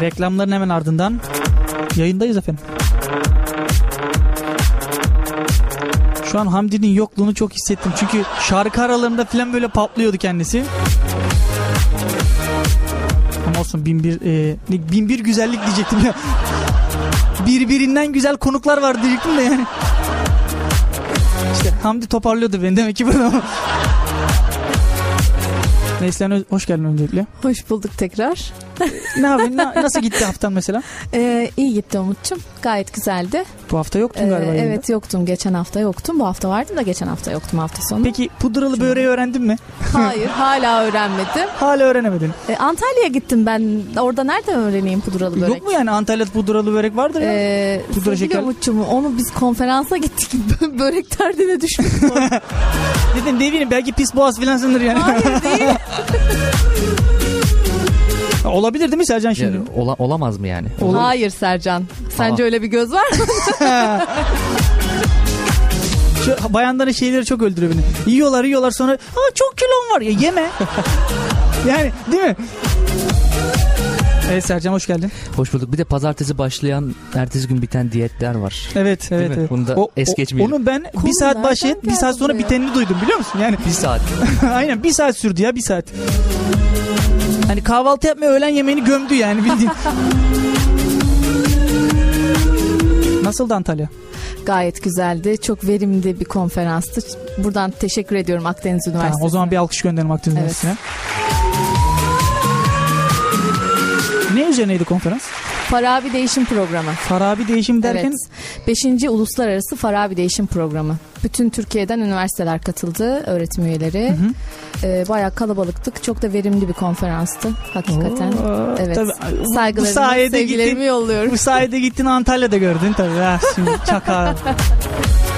Reklamların hemen ardından yayındayız efendim. Şu an Hamdi'nin yokluğunu çok hissettim. Çünkü şarkı aralarında falan böyle patlıyordu kendisi. Ama olsun bin bir, e, bin bir güzellik diyecektim ya. Birbirinden güzel konuklar var diyecektim de yani. Hamdi toparlıyordu beni demek ki burada. Neslihan hoş geldin öncelikle. Hoş bulduk tekrar. Ne yapıyorsun? Na- nasıl gitti haftan mesela? Ee, iyi gitti Umut'cum. Gayet güzeldi. Bu hafta yoktun Ee, galiba. yayında. evet yoktum. Geçen hafta yoktum. Bu hafta vardım da geçen hafta yoktum hafta sonu. Peki pudralı böreği öğrendin mi? Hayır hala öğrenmedim. Hala öğrenemedin. Ee, Antalya'ya gittim ben. Orada nereden öğreneyim pudralı börek? Yok mu yani Antalya'da pudralı börek vardır ya? Ee, Pudra şeker. Umut'cum onu biz konferansa gittik. Börek derdine düştük. Dedim ne bileyim belki pis boğaz filansındır yani. Hayır değil. Olabilir değil mi Sercan şimdi? Yani ola- olamaz mı yani? Hayır Sercan. Sence Aa. öyle bir göz var mı? Şu bayanların şeyleri çok öldürüyor beni. Yiyorlar yiyorlar sonra Aa, çok kilon var ya yeme. yani değil mi? Evet Sercan hoş geldin. Hoş bulduk. Bir de pazartesi başlayan, ertesi gün biten diyetler var. Evet evet. mi? evet. Bunu da es geçmeyelim. Onu ben Konu bir saat başlayıp bir saat sonra buraya? bitenini duydum biliyor musun? Yani Bir saat. aynen bir saat sürdü ya bir saat. Hani kahvaltı yapmaya öğlen yemeğini gömdü yani bildiğin. Nasıldı Antalya? Gayet güzeldi. Çok verimli bir konferanstı. Buradan teşekkür ediyorum Akdeniz Üniversitesi. Tamam, o zaman bir alkış gönderelim Akdeniz Evet. Üniversitesi'ne. Ne üzerineydi konferans? Farabi Değişim Programı. Farabi değişim derken Evet. 5. Uluslararası Farabi Değişim Programı. Bütün Türkiye'den üniversiteler katıldı, öğretim üyeleri. Ee, bayağı kalabalıktık. Çok da verimli bir konferanstı hakikaten. Oo, Evet. tabii, Saygılarımı, bu sayede sevgilerimi gittin, yolluyorum. bu sayede gittin Antalya'da gördün tabii. Ha, şimdi çaka.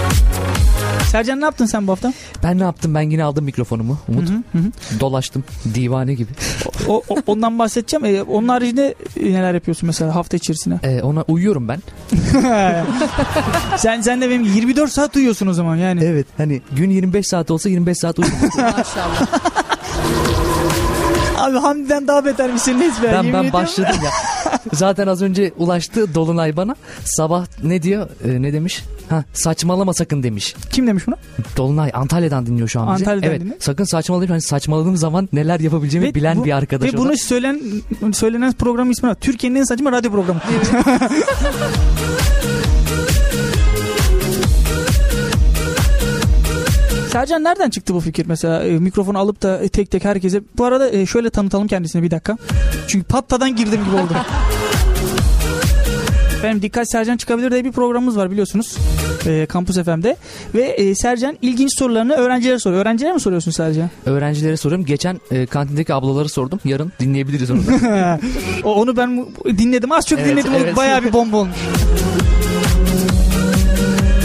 Sercan ne yaptın sen bu hafta? Ben ne yaptım? Ben yine aldım mikrofonumu. Umut. Hı hı, hı. Dolaştım. Divane gibi. O, o- ondan bahsedeceğim. Ee, onun haricinde e, neler yapıyorsun mesela hafta içerisinde? Ee, ona uyuyorum ben. sen sen de benim 24 saat uyuyorsun o zaman yani. Evet. Hani gün 25 saat olsa 25 saat uyuyorum. Maşallah. Abi Hamdi'den daha beter misin Neyse be. ben ben başladım ya. Zaten az önce ulaştı Dolunay bana. Sabah ne diyor? Ee, ne demiş? Ha saçmalama sakın demiş. Kim demiş bunu? Dolunay Antalya'dan dinliyor şu an bizi. Antalya'dan evet. dinliyor. Sakın saçmalamayın. Hani saçmaladığım zaman neler yapabileceğimi Ve bilen bu- bir arkadaş Ve o da. bunu söylen, söylenen programın ismi var. Türkiye'nin en saçma radyo programı. Sercan nereden çıktı bu fikir mesela e, mikrofonu alıp da tek tek herkese bu arada e, şöyle tanıtalım kendisini bir dakika çünkü pattadan girdim gibi oldu Efendim Dikkat Sercan Çıkabilir diye bir programımız var biliyorsunuz e, Kampüs FM'de ve e, Sercan ilginç sorularını öğrencilere soruyor öğrencilere mi soruyorsun Sercan? Öğrencilere soruyorum. Geçen e, kantindeki ablaları sordum. Yarın dinleyebiliriz onu da. O- Onu ben dinledim az çok Evet, dinledim o evet. bayağı bir bomba olmuş.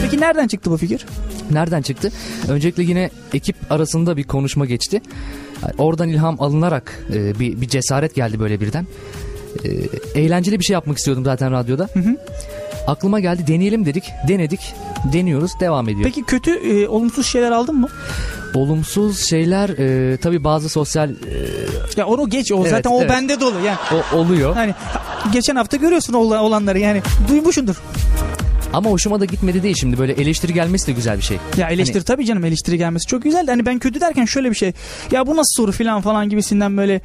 Peki nereden çıktı bu fikir? Nereden çıktı? Öncelikle yine ekip arasında bir konuşma geçti. Oradan ilham alınarak e, bir, bir cesaret geldi böyle birden. E, eğlenceli bir şey yapmak istiyordum zaten radyoda. hı. Aklıma geldi deneyelim dedik. Denedik. Deniyoruz. Devam ediyor. Peki kötü e, olumsuz şeyler aldın mı? Olumsuz şeyler e, tabii bazı sosyal e, Ya onu geç o Evet, zaten o evet. bende dolu yani. o, oluyor. Hani geçen hafta görüyorsun olan- olanları yani duymuşsundur. Ama hoşuma da gitmedi değil şimdi böyle eleştiri gelmesi de güzel bir şey. Ya eleştiri Hani- tabii canım eleştiri gelmesi çok güzel hani ben kötü derken şöyle bir şey. Ya bu nasıl soru falan falan gibisinden böyle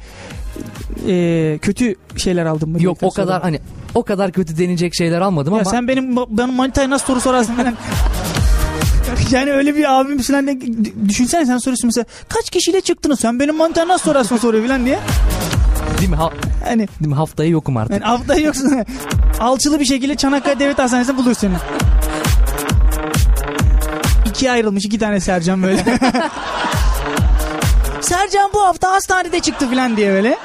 e, kötü şeyler aldım mı? Yok o kadar soruyorum. hani o kadar kötü denecek şeyler almadım Ya ama sen benim benim manitaya nasıl soru sorarsın yani öyle bir abim falan düşünsene sen soruyorsun mesela kaç kişiyle çıktınız sen benim manitaya nasıl sorarsın soruyor falan diye. Değil mi, ha, Hani değil mi haftaya yokum artık. yani haftaya yoksun. Alçılı bir şekilde Çanakkale Devlet Hastanesi'nde bulur seni. İkiye ayrılmış iki tane Sercan böyle. Sercan bu hafta hastanede çıktı falan diye böyle.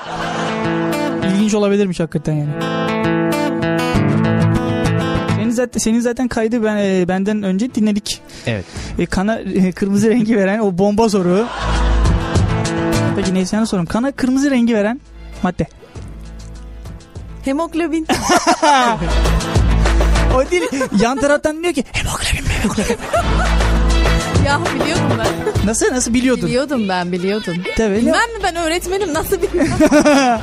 İlginç olabilirmiş hakikaten yani. Senin zaten, senin zaten kaydı ben, e, benden önce dinledik. Evet. E, kana e, kırmızı rengi veren o bomba soru. Peki neyse yana sorayım. Kana kırmızı rengi veren madde. Hemoglobin. O değil. Yan taraftan diyor ki hemoglobin mi? Hemoglobin mi? Ya biliyordum ben. Nasıl nasıl biliyordun? Biliyordum ben biliyordum. Tabii. Bilmem mi ben öğretmenim nasıl bilmem.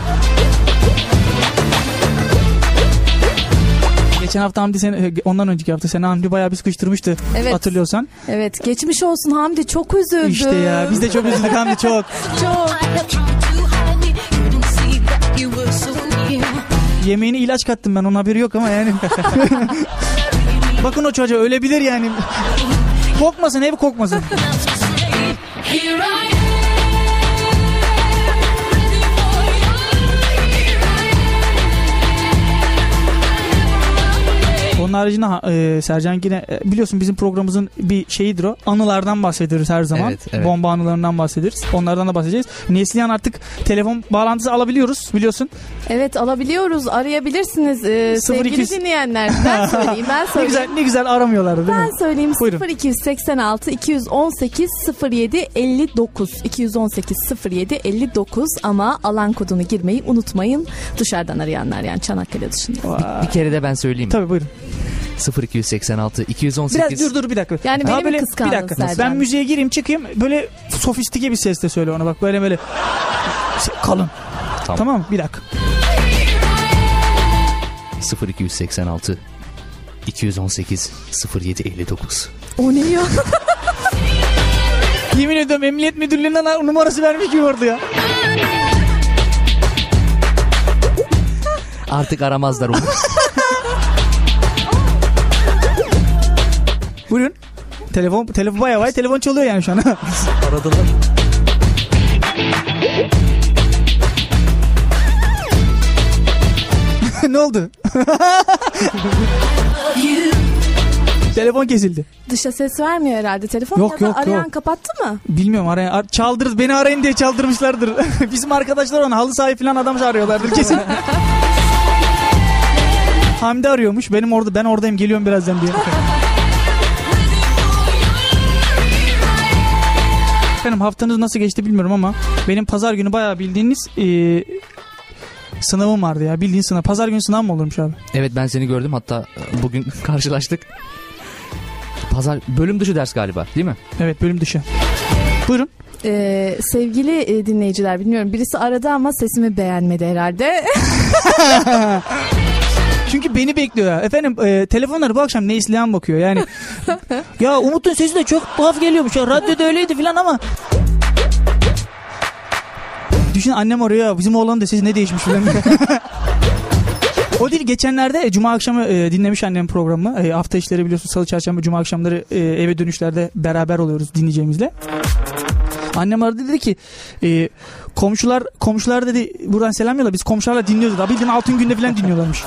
Geçen hafta Hamdi seni ondan önceki hafta seni Hamdi bayağı bir sıkıştırmıştı. Evet. Hatırlıyorsan. evet geçmiş olsun Hamdi çok üzüldüm. İşte ya biz de çok üzüldük Hamdi çok. Çok. Yemeğine ilaç kattım ben onun haberi yok ama yani. Bakın o çocuğa ölebilir yani. Kokmasın ev kokmasın. Onun haricinde ha- e, Sercan yine e, biliyorsun bizim programımızın bir şeyidir o. Anılardan bahsederiz her zaman. Evet, evet. Bomba anılarından bahsederiz. Onlardan da bahsedeceğiz. Neslihan artık telefon bağlantısı alabiliyoruz biliyorsun. Evet alabiliyoruz arayabilirsiniz ee, 0200 sevgili dinleyenler. Ben söyleyeyim ben Ne söyleyeyim. güzel ne güzel aramıyorlardı değil mi? Ben söyleyeyim Buyurun. 0286 218 07 59 218 07 59 ama alan kodunu girmeyi unutmayın dışarıdan arayanlar yani Çanakkale dışında. Vay. Bir kere de ben söyleyeyim. Tabii buyurun. 0286 218 Biraz dur dur bir dakika. Yani beni Ha, mi böyle, kıskandın Bir dakika. Sercan? Ben müziğe gireyim çıkayım böyle sofistike bir sesle söyle ona bak böyle böyle kalın. Tamam. Tamam? Bir dakika. 0286 218 07 59 O ne ya? Yemin ediyorum emniyet müdürlüğünden numarası vermiş gibi orada ya. Artık aramazlar onu. Buyurun. Telefon telefon bayağı bayağı telefon çalıyor yani şu an. Aradılar. ne oldu? telefon kesildi. Dışa ses vermiyor herhalde telefon Yok, ya da yok, arayan yok. kapattı mı? Bilmiyorum arayan ar- çaldırır beni arayın diye çaldırmışlardır. Bizim arkadaşlar onu halı sahibi falan adam arıyorlardır kesin. Hamdi arıyormuş. Benim orada ben oradayım geliyorum birazdan diye. Efendim haftanız nasıl geçti bilmiyorum ama benim pazar günü bayağı bildiğiniz e, sınavım vardı ya. Bildiğin sınav. Pazar günü sınav mı olurmuş abi? Evet ben seni gördüm hatta bugün karşılaştık. Pazar bölüm dışı ders galiba değil mi? Evet bölüm dışı. Buyurun. Ee, sevgili e, dinleyiciler bilmiyorum birisi aradı ama sesimi beğenmedi herhalde. Çünkü beni bekliyor ya. Efendim e, telefonları bu akşam Neslihan bakıyor yani. ya Umut'un sesi de çok tuhaf geliyormuş ya. Radyoda öyleydi falan ama. Düşün annem arıyor bizim oğlanın da sesi ne değişmiş falan. o değil geçenlerde e, cuma akşamı e, dinlemiş annem programı. E, hafta işleri biliyorsun salı çarşamba cuma akşamları e, eve dönüşlerde beraber oluyoruz dinleyeceğimizle. Annem aradı dedi ki e, komşular komşular dedi buradan selam yolla biz komşularla dinliyoruz. Daha bildiğin altın günde falan dinliyorlarmış.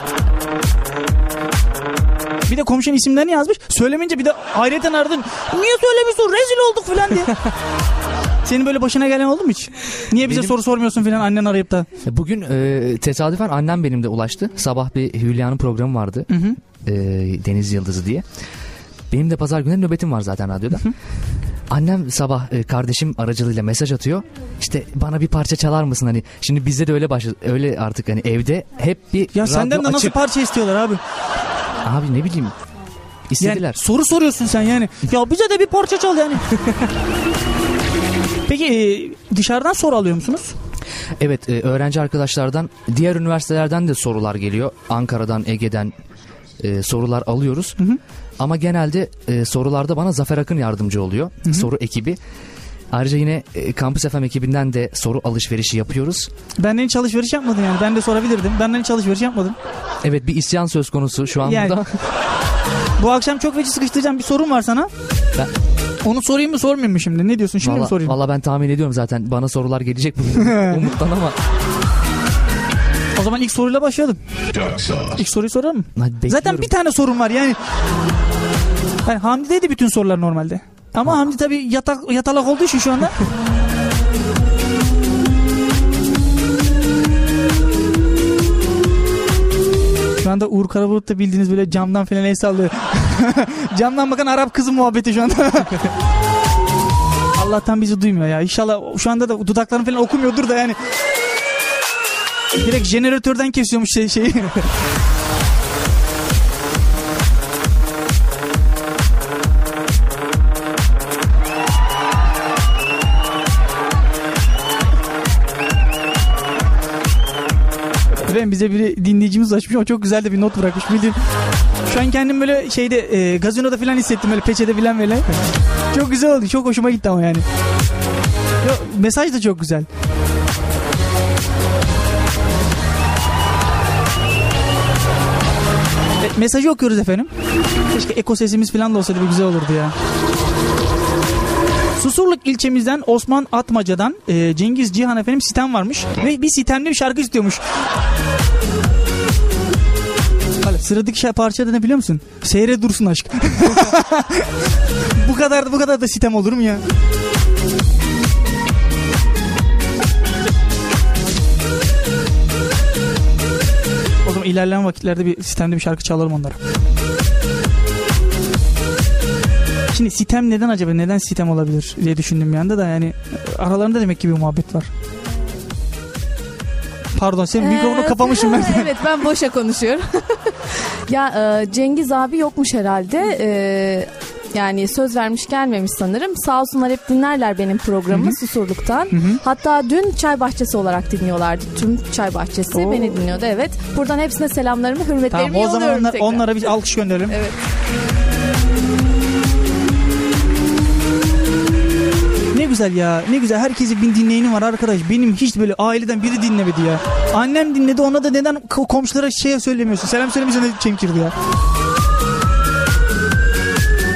Bir de komşunun isimlerini yazmış. Söylemeyince bir de hayreten aradın. Niye söylemiyorsun? Rezil olduk falan diye. Senin böyle başına gelen oldu mu hiç? Niye bize Benim- soru sormuyorsun falan annen arayıp da? Bugün e, tesadüfen annem benim de ulaştı. Sabah bir Hülya'nın programı vardı. Hı hı. e, Deniz Yıldızı diye. Benim de pazar günü nöbetim var zaten radyoda. Annem sabah e, kardeşim aracılığıyla mesaj atıyor. İşte bana bir parça çalar mısın hani? Şimdi bizde de öyle başladı. Öyle artık hani evde hep bir Ya senden de nasıl açık. parça istiyorlar abi? Abi ne bileyim. İstediler. Yani soru soruyorsun sen yani. Ya bize de bir parça çal yani. Peki e, dışarıdan soru alıyor musunuz? Evet e, öğrenci arkadaşlardan diğer üniversitelerden de sorular geliyor. Ankara'dan, Ege'den e, sorular alıyoruz. Hı hı. Ama genelde sorularda bana Zafer Akın yardımcı oluyor. hı. Soru ekibi. Ayrıca yine e, Campus FM ekibinden de soru alışverişi yapıyoruz. Benden hiç alışveriş yapmadın yani. Ben de sorabilirdim. Benden hiç alışveriş yapmadın. Evet bir isyan söz konusu şu an Yani- burada. Bu akşam çok feci sıkıştıracağım bir sorum var sana. Ben- Onu sorayım mı sormayayım mı şimdi? Ne diyorsun? Şimdi mi Valla, sorayım? valla ben tahmin ediyorum zaten bana sorular gelecek bugün Umut'tan ama. O zaman ilk soruyla başlayalım. İlk soruyu soralım mı? Hadi Zaten bir tane sorum var yani. yani Hamdi'deydi bütün sorular normalde. Ama Hamdi tabii yatak, yatalak olduğu için şu anda. Şu anda Uğur Karabulut da bildiğiniz böyle camdan falan el sallıyor. camdan bakan Arap kızı muhabbeti şu anda. Allah'tan bizi duymuyor ya. İnşallah şu anda da dudaklarını falan okumuyordur da yani. Direkt jeneratörden kesiyormuş şey, şeyi. Bize bir dinleyicimiz açmış ama çok güzel de bir not bırakmış bildiğin. Şu an kendim böyle şeyde e, gazinoda falan hissettim böyle peçete falan böyle. Çok güzel oldu. Çok hoşuma gitti ama yani. Yo, mesaj da çok güzel. E, mesajı okuyoruz efendim. Keşke eko sesimiz falan da olsaydı bir güzel olurdu ya. Susurluk ilçemizden Osman Atmaca'dan e, Cengiz Cihan efendim sitem varmış. Ve bir sitemli bir şarkı istiyormuş. Sıradaki şey parça da ne biliyor musun? Seyre dursun aşk. bu kadar da bu kadar da sitem olur mu ya? O zaman ilerleyen vakitlerde bir sistemde bir şarkı çalalım onlara. Şimdi sitem neden acaba? Neden sitem olabilir diye düşündüm bir anda da yani aralarında demek ki bir muhabbet var. Pardon mikrofonu Ee, kapamışım ben. evet ben boşa konuşuyorum. ya e, Cengiz abi yokmuş herhalde. E, yani söz vermiş gelmemiş sanırım. Sağ olsunlar hep dinlerler benim programı Susurluk'tan. Hatta dün çay bahçesi olarak dinliyorlardı. Tüm çay bahçesi Oo. beni dinliyordu evet. Buradan hepsine selamlarımı, hürmetlerimi Tamam o zaman yolluyorum onlar- tekrar. onlara bir alkış gönderelim. Evet. Güzel ya ne güzel herkesi bir dinleyeni var arkadaş. Benim hiç böyle aileden biri dinlemedi ya. Annem dinledi ona da neden ko- komşulara şey söylemiyorsun. Selam söylemiyorsun de çemkirdi ya.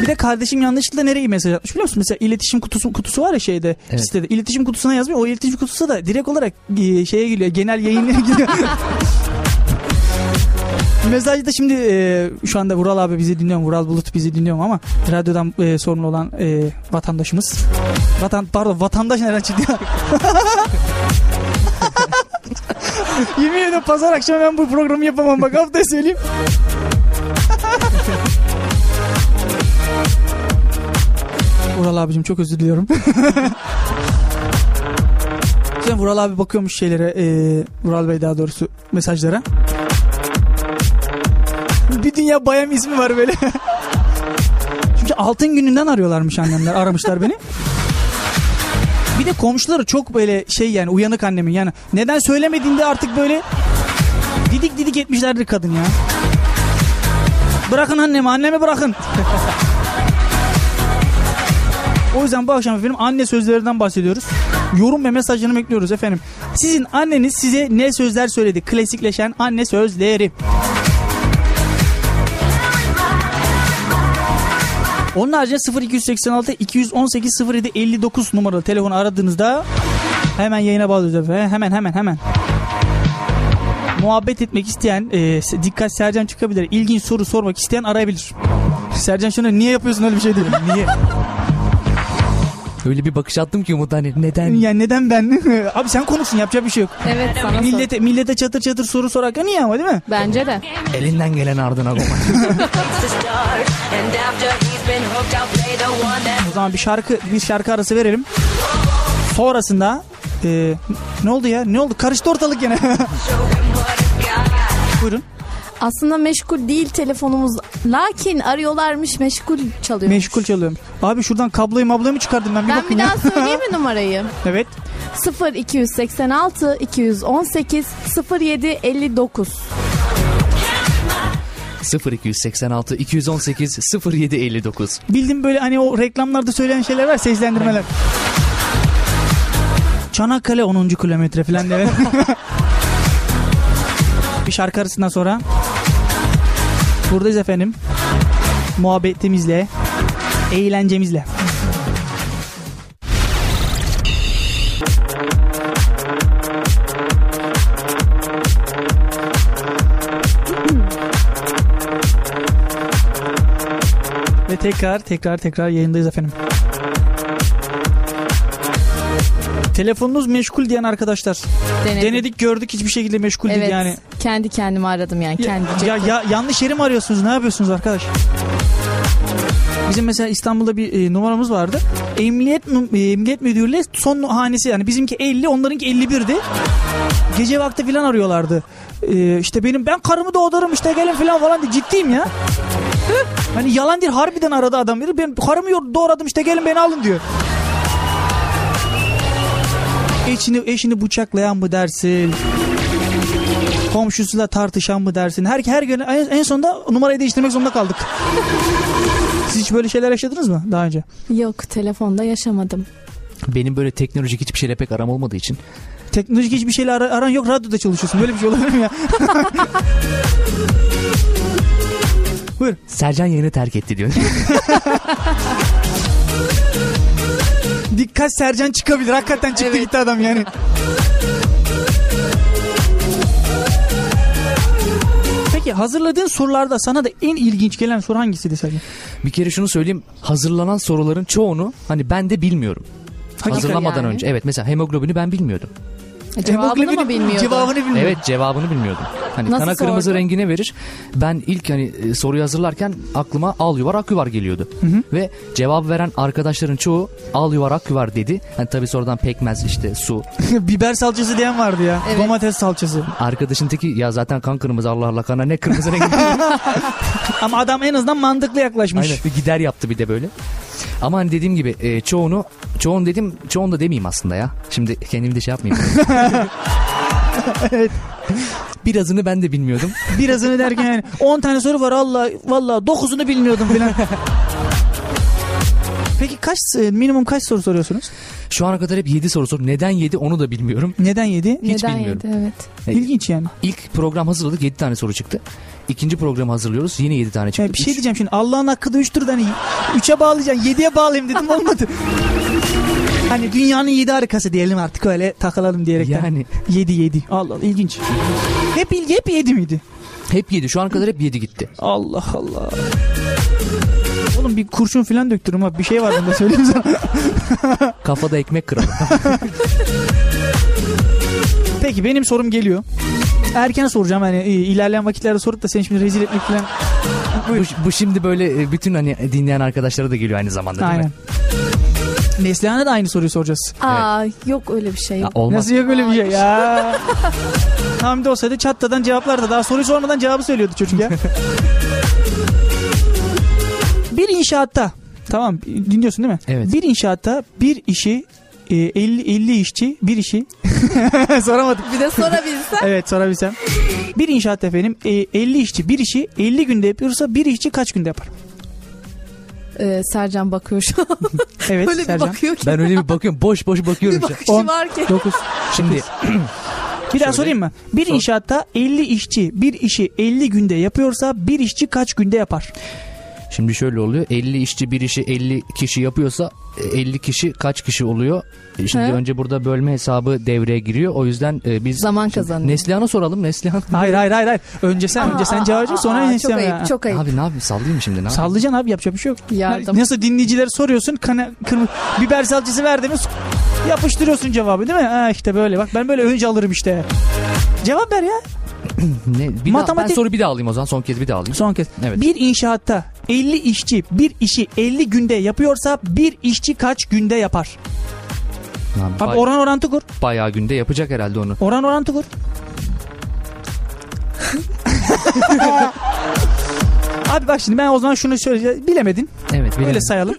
Bir de kardeşim yanlışlıkla nereye mesaj atmış biliyor musun? Mesela iletişim kutusu kutusu var ya şeyde Evet. sitede. İletişim kutusuna yazmıyor. O iletişim kutusu da direkt olarak e, şeye geliyor. Genel yayınlara geliyor. Mesajda şimdi e, şu anda Vural abi bizi dinliyor. Vural Bulut bizi dinliyor ama radyodan e, sorumlu olan e, vatandaşımız. Vatan pardon vatandaş nereden çıktı ya? Yemin ederim pazar akşamı ben bu programı yapamam bak haftaya söyleyeyim. Vural abicim çok özür diliyorum. Sen Vural abi bakıyormuş şeylere, e, Vural Bey daha doğrusu mesajlara. Bir dünya bayam ismi var böyle. Çünkü altın gününden arıyorlarmış annemler, aramışlar beni. Bir de komşuları çok böyle şey yani uyanık annemin yani neden söylemediğinde artık böyle didik didik etmişlerdir kadın ya. Bırakın annemi, annemi bırakın. O yüzden bu akşam efendim anne sözlerinden bahsediyoruz. Yorum ve mesajını bekliyoruz efendim. Sizin anneniz size ne sözler söyledi? Klasikleşen anne sözleri. Onun haricinde 0286 218 07 59 numaralı telefonu aradığınızda hemen yayına bağlıyoruz. Hemen hemen hemen. Muhabbet etmek isteyen, e, dikkat Sercan çıkabilir. İlginç soru sormak isteyen arayabilir. Sercan şuna niye yapıyorsun öyle bir şey değil. Niye? Öyle bir bakış attım ki Umut hani neden? Yani neden ben? Abi sen konuşsun yapacak bir şey yok. Evet sana sor. Millete, millete çatır çatır soru sorak niye ama değil mi? Bence de. Elinden gelen ardına koyma. O zaman bir şarkı bir şarkı arası verelim. Sonrasında e, ne oldu ya? Ne oldu? Karıştı ortalık yine. Buyurun. Aslında meşgul değil telefonumuz. Lakin arıyorlarmış meşgul çalıyor. Meşgul çalıyorum. Abi şuradan kabloyu mabloyu mu çıkardım ben? Bir Ben bir bakayım ya. daha söyleyeyim mi numarayı? Evet. 0 286 218 07 59. 0286 218 0759. Bildim böyle hani o reklamlarda söylenen şeyler var seslendirmeler. Çanakkale 10. kilometre falan diye. bir şarkı arasından sonra buradayız efendim. Muhabbetimizle, eğlencemizle. Ve tekrar tekrar tekrar yayındayız efendim. Telefonunuz meşgul diyen arkadaşlar. Denedim. Denedik gördük hiçbir şekilde meşgul Evet. değil yani. Kendi kendime aradım yani. Kendi Ya, cepte. ya yanlış yeri mi arıyorsunuz? Ne yapıyorsunuz arkadaş? Bizim mesela İstanbul'da bir e, numaramız vardı. Emniyet e, Emniyet Müdürlüğü son hanesi yani bizimki 50 onlarınki 51'di. Gece vakti falan arıyorlardı. E, işte benim ben karımı doğururum işte gelin falan falan diye ciddiyim ya. Hani yalan değil harbiden aradı adam biri. Ben karımı doğradım işte gelin beni alın diyor. Eşini, eşini bıçaklayan mı dersin? Komşusuyla tartışan mı dersin? Her, her gün en, en sonunda numarayı değiştirmek zorunda kaldık. Siz hiç böyle şeyler yaşadınız mı daha önce? Yok telefonda yaşamadım. Benim böyle teknolojik hiçbir şeyle pek aram olmadığı için. Teknolojik hiçbir şeyle ara- aran yok radyoda çalışıyorsun. Böyle bir şey olabilir mi ya? Buyur. Sercan yayını terk etti diyor. Dikkat Sercan çıkabilir. Hakikaten çıktı Evet. gitti adam yani. Peki hazırladığın sorularda sana da en ilginç gelen soru hangisiydi Sercan? bir kere şunu söyleyeyim. Hazırlanan soruların çoğunu hani ben de bilmiyorum. Hakikaten Hazırlamadan yani. önce. Evet mesela hemoglobini ben bilmiyordum. E, Cevabını mı bilmiyordun? Cevabını bilmiyordum. Evet cevabını bilmiyordum. Hani Nasıl kana kırmızı sordun? rengine verir. Ben ilk hani e, soruyu hazırlarken aklıma al yuvar ak yuvar geliyordu. Ve cevap veren arkadaşların çoğu al yuvar ak yuvar dedi. Hani tabii sonradan pekmez işte su. Biber salçası diyen vardı ya. Evet. Domates salçası. Arkadaşın teki ya zaten kan kırmızı Allah Allah kana ne kırmızı rengi. Ama adam en azından mantıklı yaklaşmış. Aynen bir gider yaptı bir de böyle. Ama hani dediğim gibi e, çoğunu çoğunu dedim çoğunu da demeyeyim aslında ya. Şimdi kendimi de şey yapmayayım. Evet. Birazını ben de bilmiyordum. Birazını derken yani 10 tane soru var Allah vallahi 9'unu bilmiyordum filan. Peki kaç e, minimum kaç soru soruyorsunuz? Şu ana kadar hep 7 soru sor. Neden 7 onu da bilmiyorum. Neden 7? Hiç Neden bilmiyorum. yedi? Evet. İlginç yani. İlk program hazırladık 7 tane soru çıktı. İkinci programı hazırlıyoruz yine 7 tane çıktı. Yani bir şey Üç- diyeceğim şimdi Allah'ın hakkı da 3'tür de hani 3'e bağlayacaksın 7'ye bağlayayım dedim olmadı. hani dünyanın 7 harikası diyelim artık öyle takılalım diyerekten. Yani 7 7. Allah Allah ilginç. Hep hep 7 miydi? hep 7 şu ana kadar hep 7 gitti. Allah Allah. Oğlum bir kurşun falan döktürüm ha bir şey var bunda söyleyeyim sana. Kafada ekmek kıralım. Peki benim sorum geliyor. Erken soracağım hani ilerleyen vakitlerde sorup da seni şimdi rezil etmek falan. bu, bu şimdi böyle e, bütün hani dinleyen arkadaşlara da geliyor aynı zamanda değil Aynen. mi? Neslihan'a da aynı soruyu soracağız. Aa yok öyle bir şey Ya, yok. olmaz. Nasıl yok öyle bir şey ya? Hamdi olsaydı çattadan cevaplardı. Daha soruyu sormadan cevabı söylüyordu çocuk ya. bir inşaatta tamam dinliyorsun değil mi? Evet. Bir inşaatta bir işi e, 50 50 işçi bir işi soramadım. Bir de sorabilsem. Evet sorabilsem. Bir inşaat efendim e, 50 işçi bir işi 50 günde yapıyorsa bir işçi kaç günde yapar? Ee, Sercan bakıyor şu an. Evet Öyle bir Sercan. bakıyor ki. Ben öyle bir bakıyorum boş boş bakıyorum. bir bakışı On. var ki. 9. Şimdi Bir daha Şöyle. sorayım mı? Bir Sor. inşaatta 50 işçi bir işi 50 günde yapıyorsa bir işçi kaç günde yapar? Şimdi şöyle oluyor. 50 işçi bir işi 50 kişi yapıyorsa e, 50 kişi kaç kişi oluyor? E, Şimdi He? önce burada bölme hesabı devreye giriyor. O yüzden e, biz Zaman kazanıyor. Neslihan'a soralım Neslihan. Hayır hayır hayır hayır. Önce sen önce sen cevap ver, sonra Aa, en Çok ayıp çok ayıp. Abi ne yapayım sallayayım şimdi ne yapayım? Sallayacaksın abi yapacak bir şey yok. Yardım. Nasıl dinleyicileri soruyorsun kana, kırmızı biber salçası verdi mi yapıştırıyorsun cevabı değil mi? Ha işte böyle bak ben böyle önce alırım işte. Cevap ver ya Ne? Bir daha, Matematik- ben soru bir daha alayım o zaman son kez bir daha alayım. son kez. Evet. Bir inşaatta 50 işçi bir işi 50 günde yapıyorsa bir işçi kaç günde yapar? Lan Abi bay- oran orantı kur. bayağı günde yapacak herhalde onu. Oran orantı kur. Abi bak şimdi ben o zaman şunu söyleyeceğim. Bilemedin. Evet Öyle bilemedim. sayalım.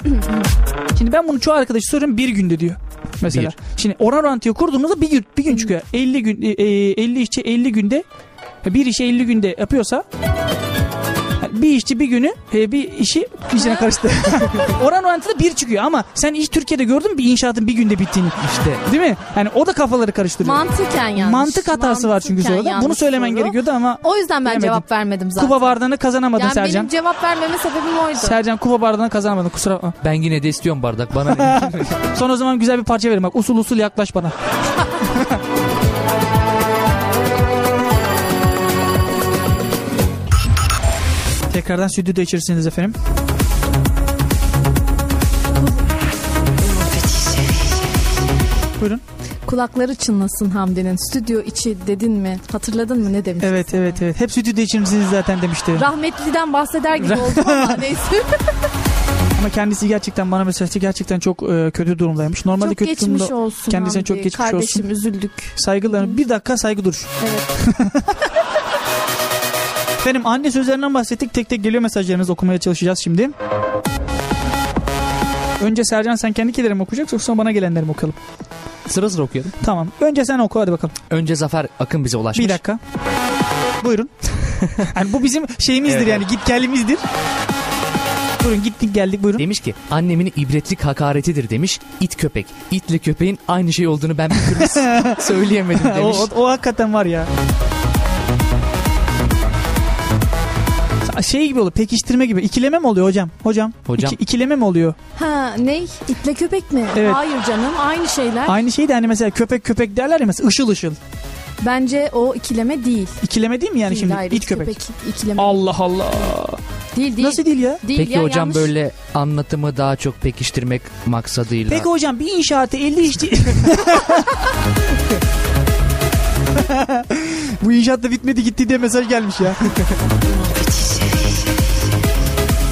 Şimdi ben bunu çoğu arkadaşı soruyorum bir günde diyor. Mesela. Bir. Şimdi oran orantıyı kurduğumuzda bir gün bir gün çıkıyor. 50 gün e, e, 50 işçi 50 günde bir işi 50 günde yapıyorsa bir işçi bir günü e, bir işi işine karıştı. oran orantıda bir çıkıyor ama sen hiç Türkiye'de gördün mü bir inşaatın bir günde bittiğini? İşte Değil mi? Yani o da kafaları karıştırıyor. Mantıken yanlış. Mantık hatası var çünkü Mantıken soruda. Bunu yanlış söylemen soru. gerekiyordu ama O yüzden ben Bilemedim. cevap vermedim zaten. kupa bardağını kazanamadın yani Sercan. benim cevap vermeme sebebim oydu. Sercan kupa bardağını kazanamadın kusura bakma. ben yine de istiyorum bardak bana ne? Son o zaman güzel bir parça verin bak usul usul yaklaş bana. Tekrardan stüdyoda içerisiniz efendim. Buyurun. Kulakları çınlasın Hamdi'nin. Stüdyo içi dedin mi? Hatırladın mı ne demiş? Evet evet evet. Hep stüdyoda içerisiniz zaten demişti. Rahmetliden bahseder gibi oldum ama neyse. Ama kendisi gerçekten bana mesaj attı. Gerçekten çok e, kötü durumdaymış. Normalde çok kötü geçmiş durumda olsun kendisine Hamdi. çok geçmiş olsun. Kardeşim üzüldük. saygılarım. Bir dakika saygı duruş. Evet. Efendim anne sözlerinden bahsettik. Tek tek geliyor mesajlarınızı okumaya çalışacağız şimdi. Önce Sercan sen kendi kelerimi okuyacaksın sonra bana gelenlerimi okuyalım. Sıra sıra okuyalım. Tamam. Önce sen oku hadi bakalım. Önce Zafer Akın bize ulaşmış. Bir dakika. Buyurun. Yani bu bizim şeyimizdir Evet. yani git gelimizdir. Buyurun gittik geldik buyurun. Demiş ki annemin ibretlik hakaretidir demiş. İt köpek. İtle köpeğin aynı şey olduğunu ben bir türlü söyleyemedim o, demiş. o, o hakikaten var ya. Şey gibi oluyor pekiştirme gibi. İkileme mi oluyor hocam? Hocam. Hocam. İki- ikileme mi oluyor? Ha ne? İtle köpek mi? Evet. Hayır canım aynı şeyler. Aynı şey de hani mesela köpek köpek derler ya mesela ışıl ışıl. Bence o ikileme değil. İkileme değil mi yani değil, şimdi hayır, it köpek? ikileme. Allah Allah. Değil değil. Nasıl değil ya? Değil Peki ya, hocam yanlış. böyle anlatımı daha çok pekiştirmek maksadıyla. Peki hocam bir inşaatı 50 işçi... Bu inşaat da bitmedi gitti diye mesaj gelmiş ya.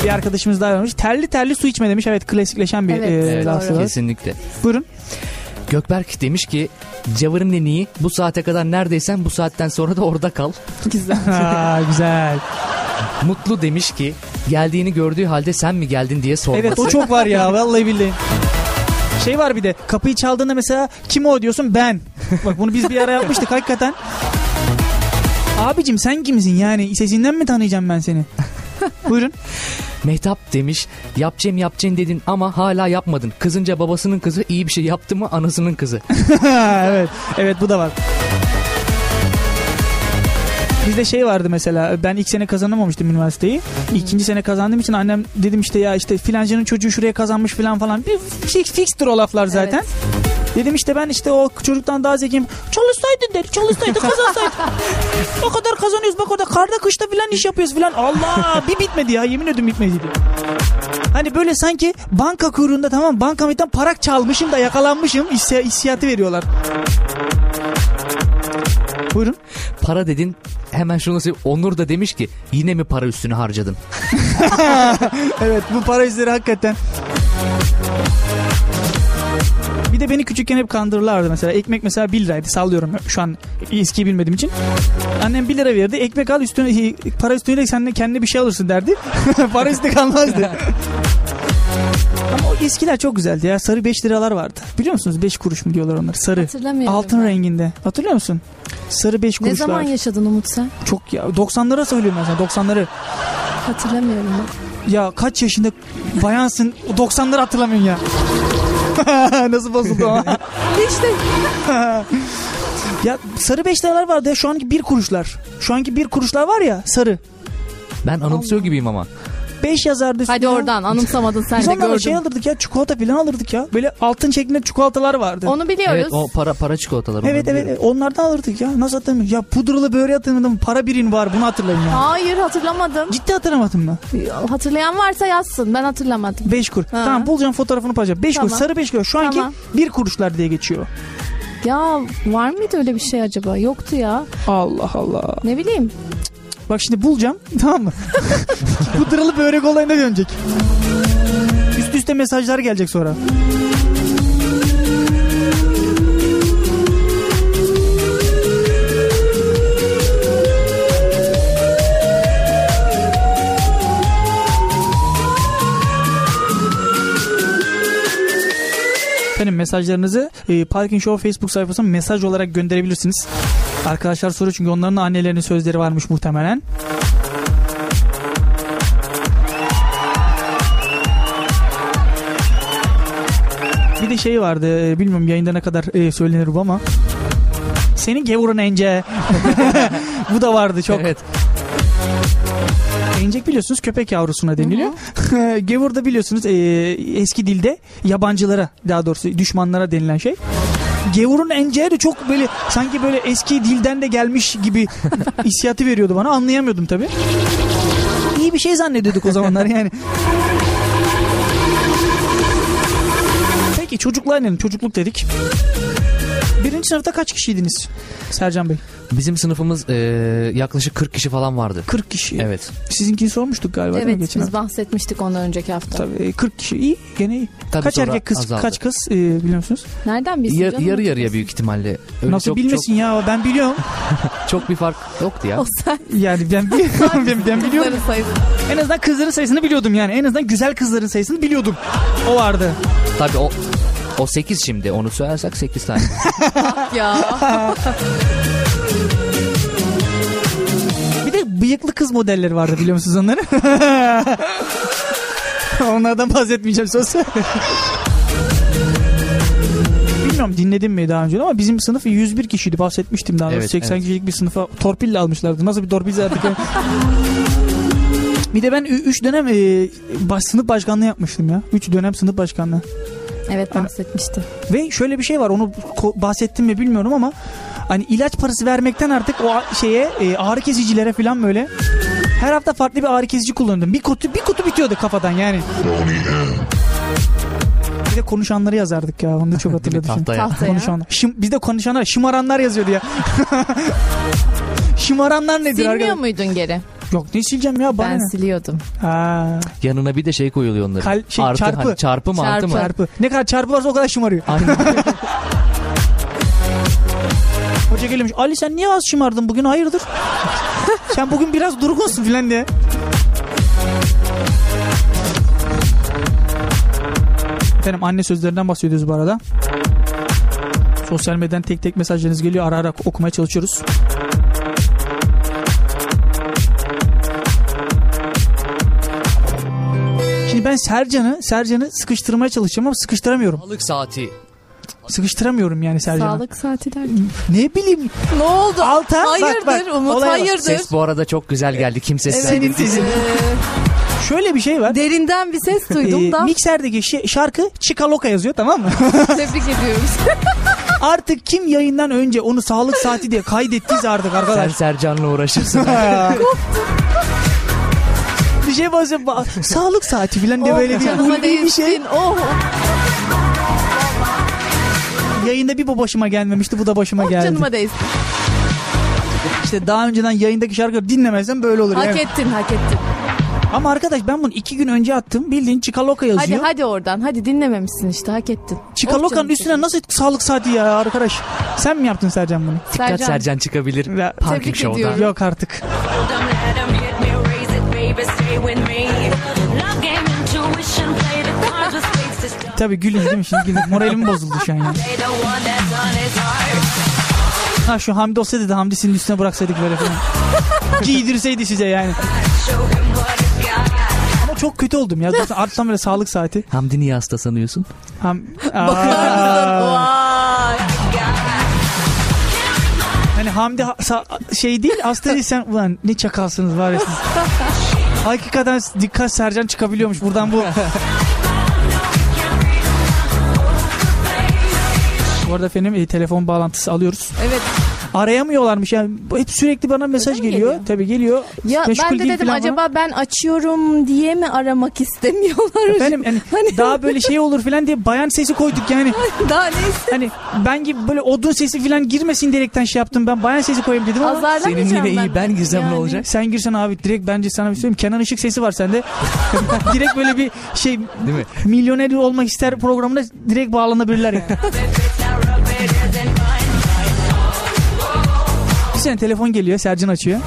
bir arkadaşımız daha varmış. Terli terli su içme demiş. Evet klasikleşen bir Evet, e, Evet, kesinlikle. Buyurun. Gökberk demiş ki Cavır'ın neniği bu saate kadar neredeysen bu saatten sonra da orada kal. Güzel. Ha, güzel. Mutlu demiş ki geldiğini gördüğü halde sen mi geldin diye sorması. Evet o çok var ya vallahi billahi. Şey var bir de kapıyı çaldığında mesela kim o diyorsun ben. Bak bunu biz bir ara yapmıştık hakikaten. Abicim sen kimsin yani sesinden mi tanıyacağım ben seni? Buyurun. Mehtap demiş yapacağım yapacağım dedin ama hala yapmadın. Kızınca babasının kızı iyi bir şey yaptı mı anasının kızı. evet. Evet bu da var. Bizde şey vardı mesela ben ilk sene kazanamamıştım üniversiteyi. İkinci sene kazandığım için annem dedim işte ya işte filancının çocuğu şuraya kazanmış filan falan. Bir fix, fixtir o laflar zaten. Dedim işte ben işte o çocuktan daha zekiyim. Çalışsaydın dedi. Çalışsaydın kazansaydın. o kadar kazanıyoruz bak orada karda kışta filan iş yapıyoruz filan. Allah bir bitmedi ya yemin ediyorum bitmedi. Hani böyle sanki banka kuyruğunda tamam bankamitten para çalmışım da yakalanmışım hissi- hissiyatı veriyorlar. Buyurun. Para dedin hemen şunu söyleyeyim. Onur da demiş ki yine mi para üstüne harcadın? Evet bu para izleri hakikaten. Bir de beni küçükken hep kandırırlardı mesela. Ekmek mesela 1 liraydı sallıyorum şu an eski bilmediğim için. Annem 1 lira verirdi. Ekmek al üstüne para üstüne de sen kendine bir şey alırsın derdi. para üstüne kalmazdı. Ama o eskiler çok güzeldi ya. Sarı 5 liralar vardı. Biliyor musunuz 5 kuruş mu diyorlar onlar? Sarı. Hatırlamıyorum. Altın ben. renginde. Hatırlıyor musun? Sarı 5 Ne kuruşlar. zaman yaşadın Umut sen? Çok ya 90'lara söylüyorum ben sana 90'ları. Hatırlamıyorum ben. Ya kaç yaşında bayansın 90'ları hatırlamıyorsun ya. Nasıl bozuldu ama. İşte ya sarı 5 liralar vardı ya şu anki 1 kuruşlar. Şu anki 1 kuruşlar var ya sarı. Ben anımsıyor gibiyim ama. 5 yazardı üstüne. hadi oradan anımsamadın sen Biz de gördüm. şey alırdık ya çikolata falan alırdık ya. Böyle altın şeklinde çikolatalar vardı. Onu biliyoruz. Evet o para para çikolataları. evet evet biliyorum. onlardan alırdık ya. Nasıl hatırlamıyorum? Ya pudralı böreği hatırlamadım. Para birin var bunu hatırlayın ya. Hayır hatırlamadım. Ciddi hatırlamadım mı? Hatırlayan varsa yazsın. Ben hatırlamadım. 5 kur. Tamam bulacağım fotoğrafını paylaşacağım. 5 Tamam. kur sarı 5 kur. Şu anki Tamam. 1 kuruşlar diye geçiyor. Ya var mıydı öyle bir şey acaba? Yoktu ya. Allah Allah. Ne bileyim. Bak şimdi bulacağım tamam mı? Pudralı börek olayına dönecek. Üst üste mesajlar gelecek sonra. Efendim mesajlarınızı e, Parking Show Facebook sayfasına mesaj olarak gönderebilirsiniz. Arkadaşlar soruyor çünkü onların annelerinin sözleri varmış muhtemelen. Bir de şey vardı e, bilmiyorum yayında ne kadar e, söylenir bu ama. Senin gevurun ence. bu da vardı çok. Evet. Encek biliyorsunuz köpek yavrusuna deniliyor. Gevur da biliyorsunuz e, eski dilde yabancılara daha doğrusu düşmanlara denilen şey. Gevurun enceği de çok böyle sanki böyle eski dilden de gelmiş gibi hissiyatı veriyordu bana. Anlayamıyordum tabii. İyi bir şey zannediyorduk o zamanlar yani. Peki çocukluğa inelim. Çocukluk dedik. Birinci sınıfta kaç kişiydiniz Sercan Bey? Bizim sınıfımız e, yaklaşık 40 kişi falan vardı. 40 kişi. Evet. Sizinkini sormuştuk galiba Evet geçen biz hafta? bahsetmiştik ondan önceki hafta. Tabii 40 kişi iyi gene iyi. Tabii kaç erkek kız azaldı. kaç kız e, biliyor musunuz? Nereden bilsin canım? yarı yarıya büyük ihtimalle. Öyle Nasıl çok, bilmesin ya ben biliyorum. Çok, çok bir fark yoktu ya. O sen Yani ben, bi- ben, ben biliyorum. En azından kızların sayısını biliyordum yani. En azından güzel kızların sayısını biliyordum. O vardı. Tabii o o 8 şimdi onu söylersek 8 tane. ya. bıyıklı kız modelleri vardı biliyor musunuz onları? Onlardan bahsetmeyeceğim söz. Bilmiyorum dinledim mi daha önce ama bizim sınıf 101 kişiydi bahsetmiştim daha doğrusu. Evet, 80 evet. kişilik bir sınıfa torpille almışlardı. Nasıl bir torpil zaten? bir de ben 3 dönem e, baş, sınıf başkanlığı yapmıştım ya. 3 dönem sınıf başkanlığı. Evet bahsetmişti. Ve şöyle bir şey var onu bahsettim mi bilmiyorum ama hani ilaç parası vermekten artık o şeye e, ağrı kesicilere falan böyle her hafta farklı bir ağrı kesici kullandım. Bir kutu bir kutu bitiyordu kafadan yani. Bir de konuşanları yazardık ya. Onu da çok hatırladım. şimdi. Tahtaya. Tahtaya. Konuşanlar. Şım, bizde konuşanlar şımaranlar yazıyordu ya. şımaranlar nedir Silmiyor arkadaşlar? muydun geri? Yok ne sileceğim ya bana Ben ne? siliyordum. Ha, Yanına bir de şey koyuluyor onların. Kal- şey, Artı, çarpı. Hani çarpı mı artı Çarpı. mı? çarpı. Ne kadar çarpı varsa o kadar şımarıyor. Aynen. Hoca geliyormuş. Ali sen niye az şımardın bugün hayırdır? sen bugün biraz durgunsun filan diye. Efendim anne sözlerinden bahsediyoruz bu arada. Sosyal medyadan tek tek mesajlarınız geliyor. Ara ara okumaya çalışıyoruz. Şimdi ben Sercan'ı Sercan'ı sıkıştırmaya çalışacağım ama sıkıştıramıyorum. Sağlık saati. Sıkıştıramıyorum yani Sercan'ı. Sağlık saati derken. Ne bileyim Ne oldu? Alta hayırdır bak, bak, Umut bak. hayırdır. Ses bu arada çok güzel geldi. Kim seslendi? Senin sesin. Şöyle bir şey var. Derinden bir ses Ee, duydum da mikserdeki şarkı Çikaloka yazıyor tamam mı? tebrik ediyoruz. artık kim yayından önce onu sağlık saati diye kaydettiyse artık Sen arkadaş. Sercan'la uğraşırsın. bir şey bahsedip ba- sağlık saati falan diye oh, böyle bir ulvi bir şey. Oh, Yayında bir bu başıma gelmemişti bu da başıma oh geldi. canıma değsin. İşte daha önceden yayındaki şarkıları dinlemezsem böyle olur. Hak yani. ettin hak ettin. Ama arkadaş ben bunu iki gün önce attım. Bildiğin Çikaloka yazıyor. Hadi hadi oradan. Hadi dinlememişsin işte hak ettin. Oh Çikaloka'nın canım üstüne nasıl sağlık saati ya arkadaş? Sen mi yaptın Sercan bunu? Dikkat Sercan. Sercan çıkabilir. Ya- Parking Show'dan. ediyorum. Yok artık. Tabii gülün değil mi? Şimdi gülün. Moralim bozuldu şu an ya. Ha şu Hamdi olsaydı da Hamdi'sinin üstüne bıraksaydık böyle falan. Giydirseydi size yani. Ama çok kötü oldum ya. Zaten artsam böyle sağlık saati. Hamdi niye hasta sanıyorsun? Ham... Hani Hamdi ha- sa- şey değil hasta değil sen ulan ne çakalsınız var ya siz. Hakikaten dikkat Sercan çıkabiliyormuş buradan bu. Bu arada efendim e, telefon bağlantısı alıyoruz. Evet. Arayamıyorlarmış yani. Hep sürekli bana mesaj geliyor. geliyor? Tabii geliyor. Ya Meşgul ben de dedim acaba ben açıyorum diye mi aramak istemiyorlar? Efendim yani Hani- daha böyle şey olur falan diye bayan sesi koyduk yani. Daha neyse. Hani ben gibi böyle odun sesi falan girmesin diyerekten şey yaptım. Ben bayan sesi koyayım dedim ama Senin yine iyi ben girsem ne Yani. olacak? sen girsen abi direkt bence sana bir şey söyleyeyim. Kenan Işık sesi var sende. direkt böyle bir şey Değil mi? milyoner olmak ister programına direkt bağlanabilirler yani. bir sene telefon geliyor Sercan açıyor.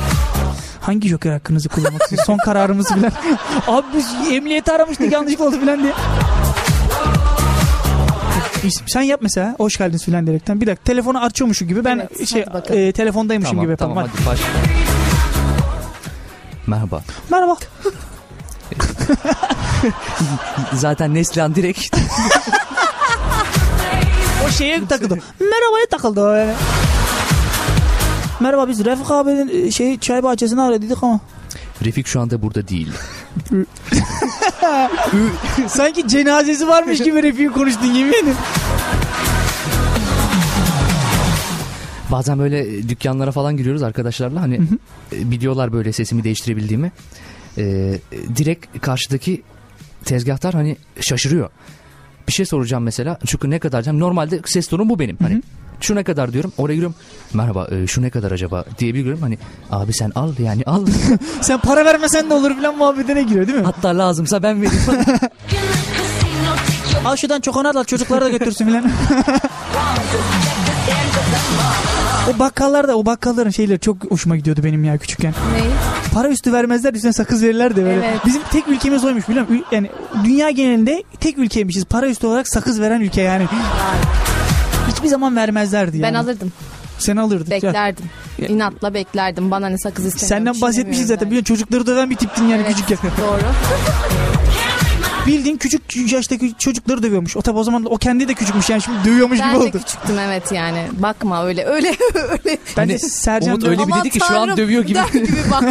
Hangi joker hakkınızı kullanmak istiyorsunuz? Son kararımız filan. Abi biz emniyeti aramıştık yanlışlıkla oldu filan diye. Sen yap mesela hoş geldiniz filan diyerekten. Bir dakika telefonu açıyormuşum gibi ben Evet, şey e, telefondaymışım Tamam gibi yapalım. tamam Hadi. hadi. Merhaba. Merhaba. Zaten Neslihan direkt O şeye takıldı. Merhaba'ya takıldı o yani. Merhaba biz Refik abinin şey çay bahçesini aradıydık ama. Refik şu anda burada değil. Sanki cenazesi varmış gibi Refik'i konuştun yemin ederim. Bazen böyle e, dükkanlara falan giriyoruz arkadaşlarla hani e, biliyorlar böyle sesimi değiştirebildiğimi. Ee, direkt karşıdaki tezgahtar hani şaşırıyor. Bir şey soracağım mesela. Çünkü ne kadar diyeceğim. Normalde ses tonum bu benim. Hani şu ne kadar diyorum. Oraya giriyorum. Merhaba e, şu ne kadar acaba diye bir giriyorum. Hani abi sen al yani al. Sen para vermesen de olur filan muhabbetine giriyor değil mi? Hatta lazımsa ben vereyim. Al şuradan çokonat al çocukları da götürsün filan. o bakkallar da o bakkalların şeyleri çok hoşuma gidiyordu benim ya küçükken. Ney? Para üstü vermezler üstüne sakız verirler de böyle. Evet. Bizim tek ülkemiz oymuş biliyor musun? Yani dünya genelinde tek ülkeymişiz. Para üstü olarak sakız veren ülke yani. Hiçbir zaman vermezlerdi yani. Ben alırdım. Seni alırdı. Ya, Beklerdim. İnatla beklerdim. Bana ne sakız istemiyorum. Senden bahsetmişiz zaten. Biliyorsun çocukları döven bir tiptin yani Evet, küçükken. Doğru. Bildiğin küçük yaştaki çocukları dövüyormuş. O tabi o zaman o kendi de küçükmüş yani şimdi dövüyormuş gibi Ben de oldu. küçüktüm evet yani. Bakma öyle öyle öyle. Bence Hani Sercan Umut öyle bir Aman dedi ki şu an dövüyor gibi. gibi bak.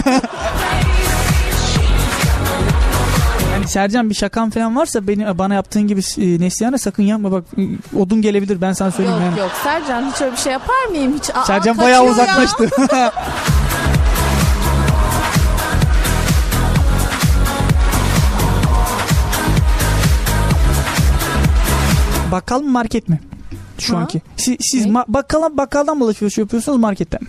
Sercan bir şakan falan varsa beni bana yaptığın gibi e, Neslihan'a sakın yapma bak e, odun gelebilir ben sana söyleyeyim yok yani. yok Sercan hiç öyle bir şey yapar mıyım hiç? Aa, Sercan bayağı ya. uzaklaştı. Bakkal mı market mi? Şu Ha? anki. Siz, siz Ne? ma- bakkala, bakkaldan mı alışveriş yapıyorsunuz marketten mi?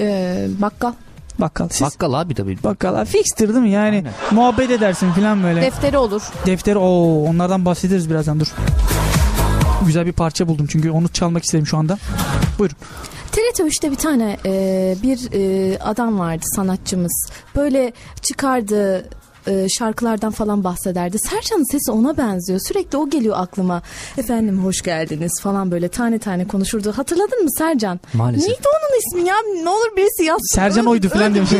Ee, bakkal. Bakkal. Siz Bakkal abi tabii. bakkal. Fikstir değil mi? Yani Aynen. muhabbet edersin falan böyle. Defteri olur. Defter o onlardan bahsederiz birazdan dur. Güzel bir parça buldum çünkü onu çalmak istedim şu anda. Buyurun. TRT 3'te bir tane e, bir e, adam vardı sanatçımız. Böyle çıkardı e, şarkılardan falan bahsederdi. Sercan'ın sesi ona benziyor. Sürekli o geliyor aklıma. Efendim hoş geldiniz falan böyle tane tane konuşurdu. Hatırladın mı Sercan? Maalesef. Neydi onun ismi ya? Ne olur birisi yazsın. Sercan oydu falan demiş.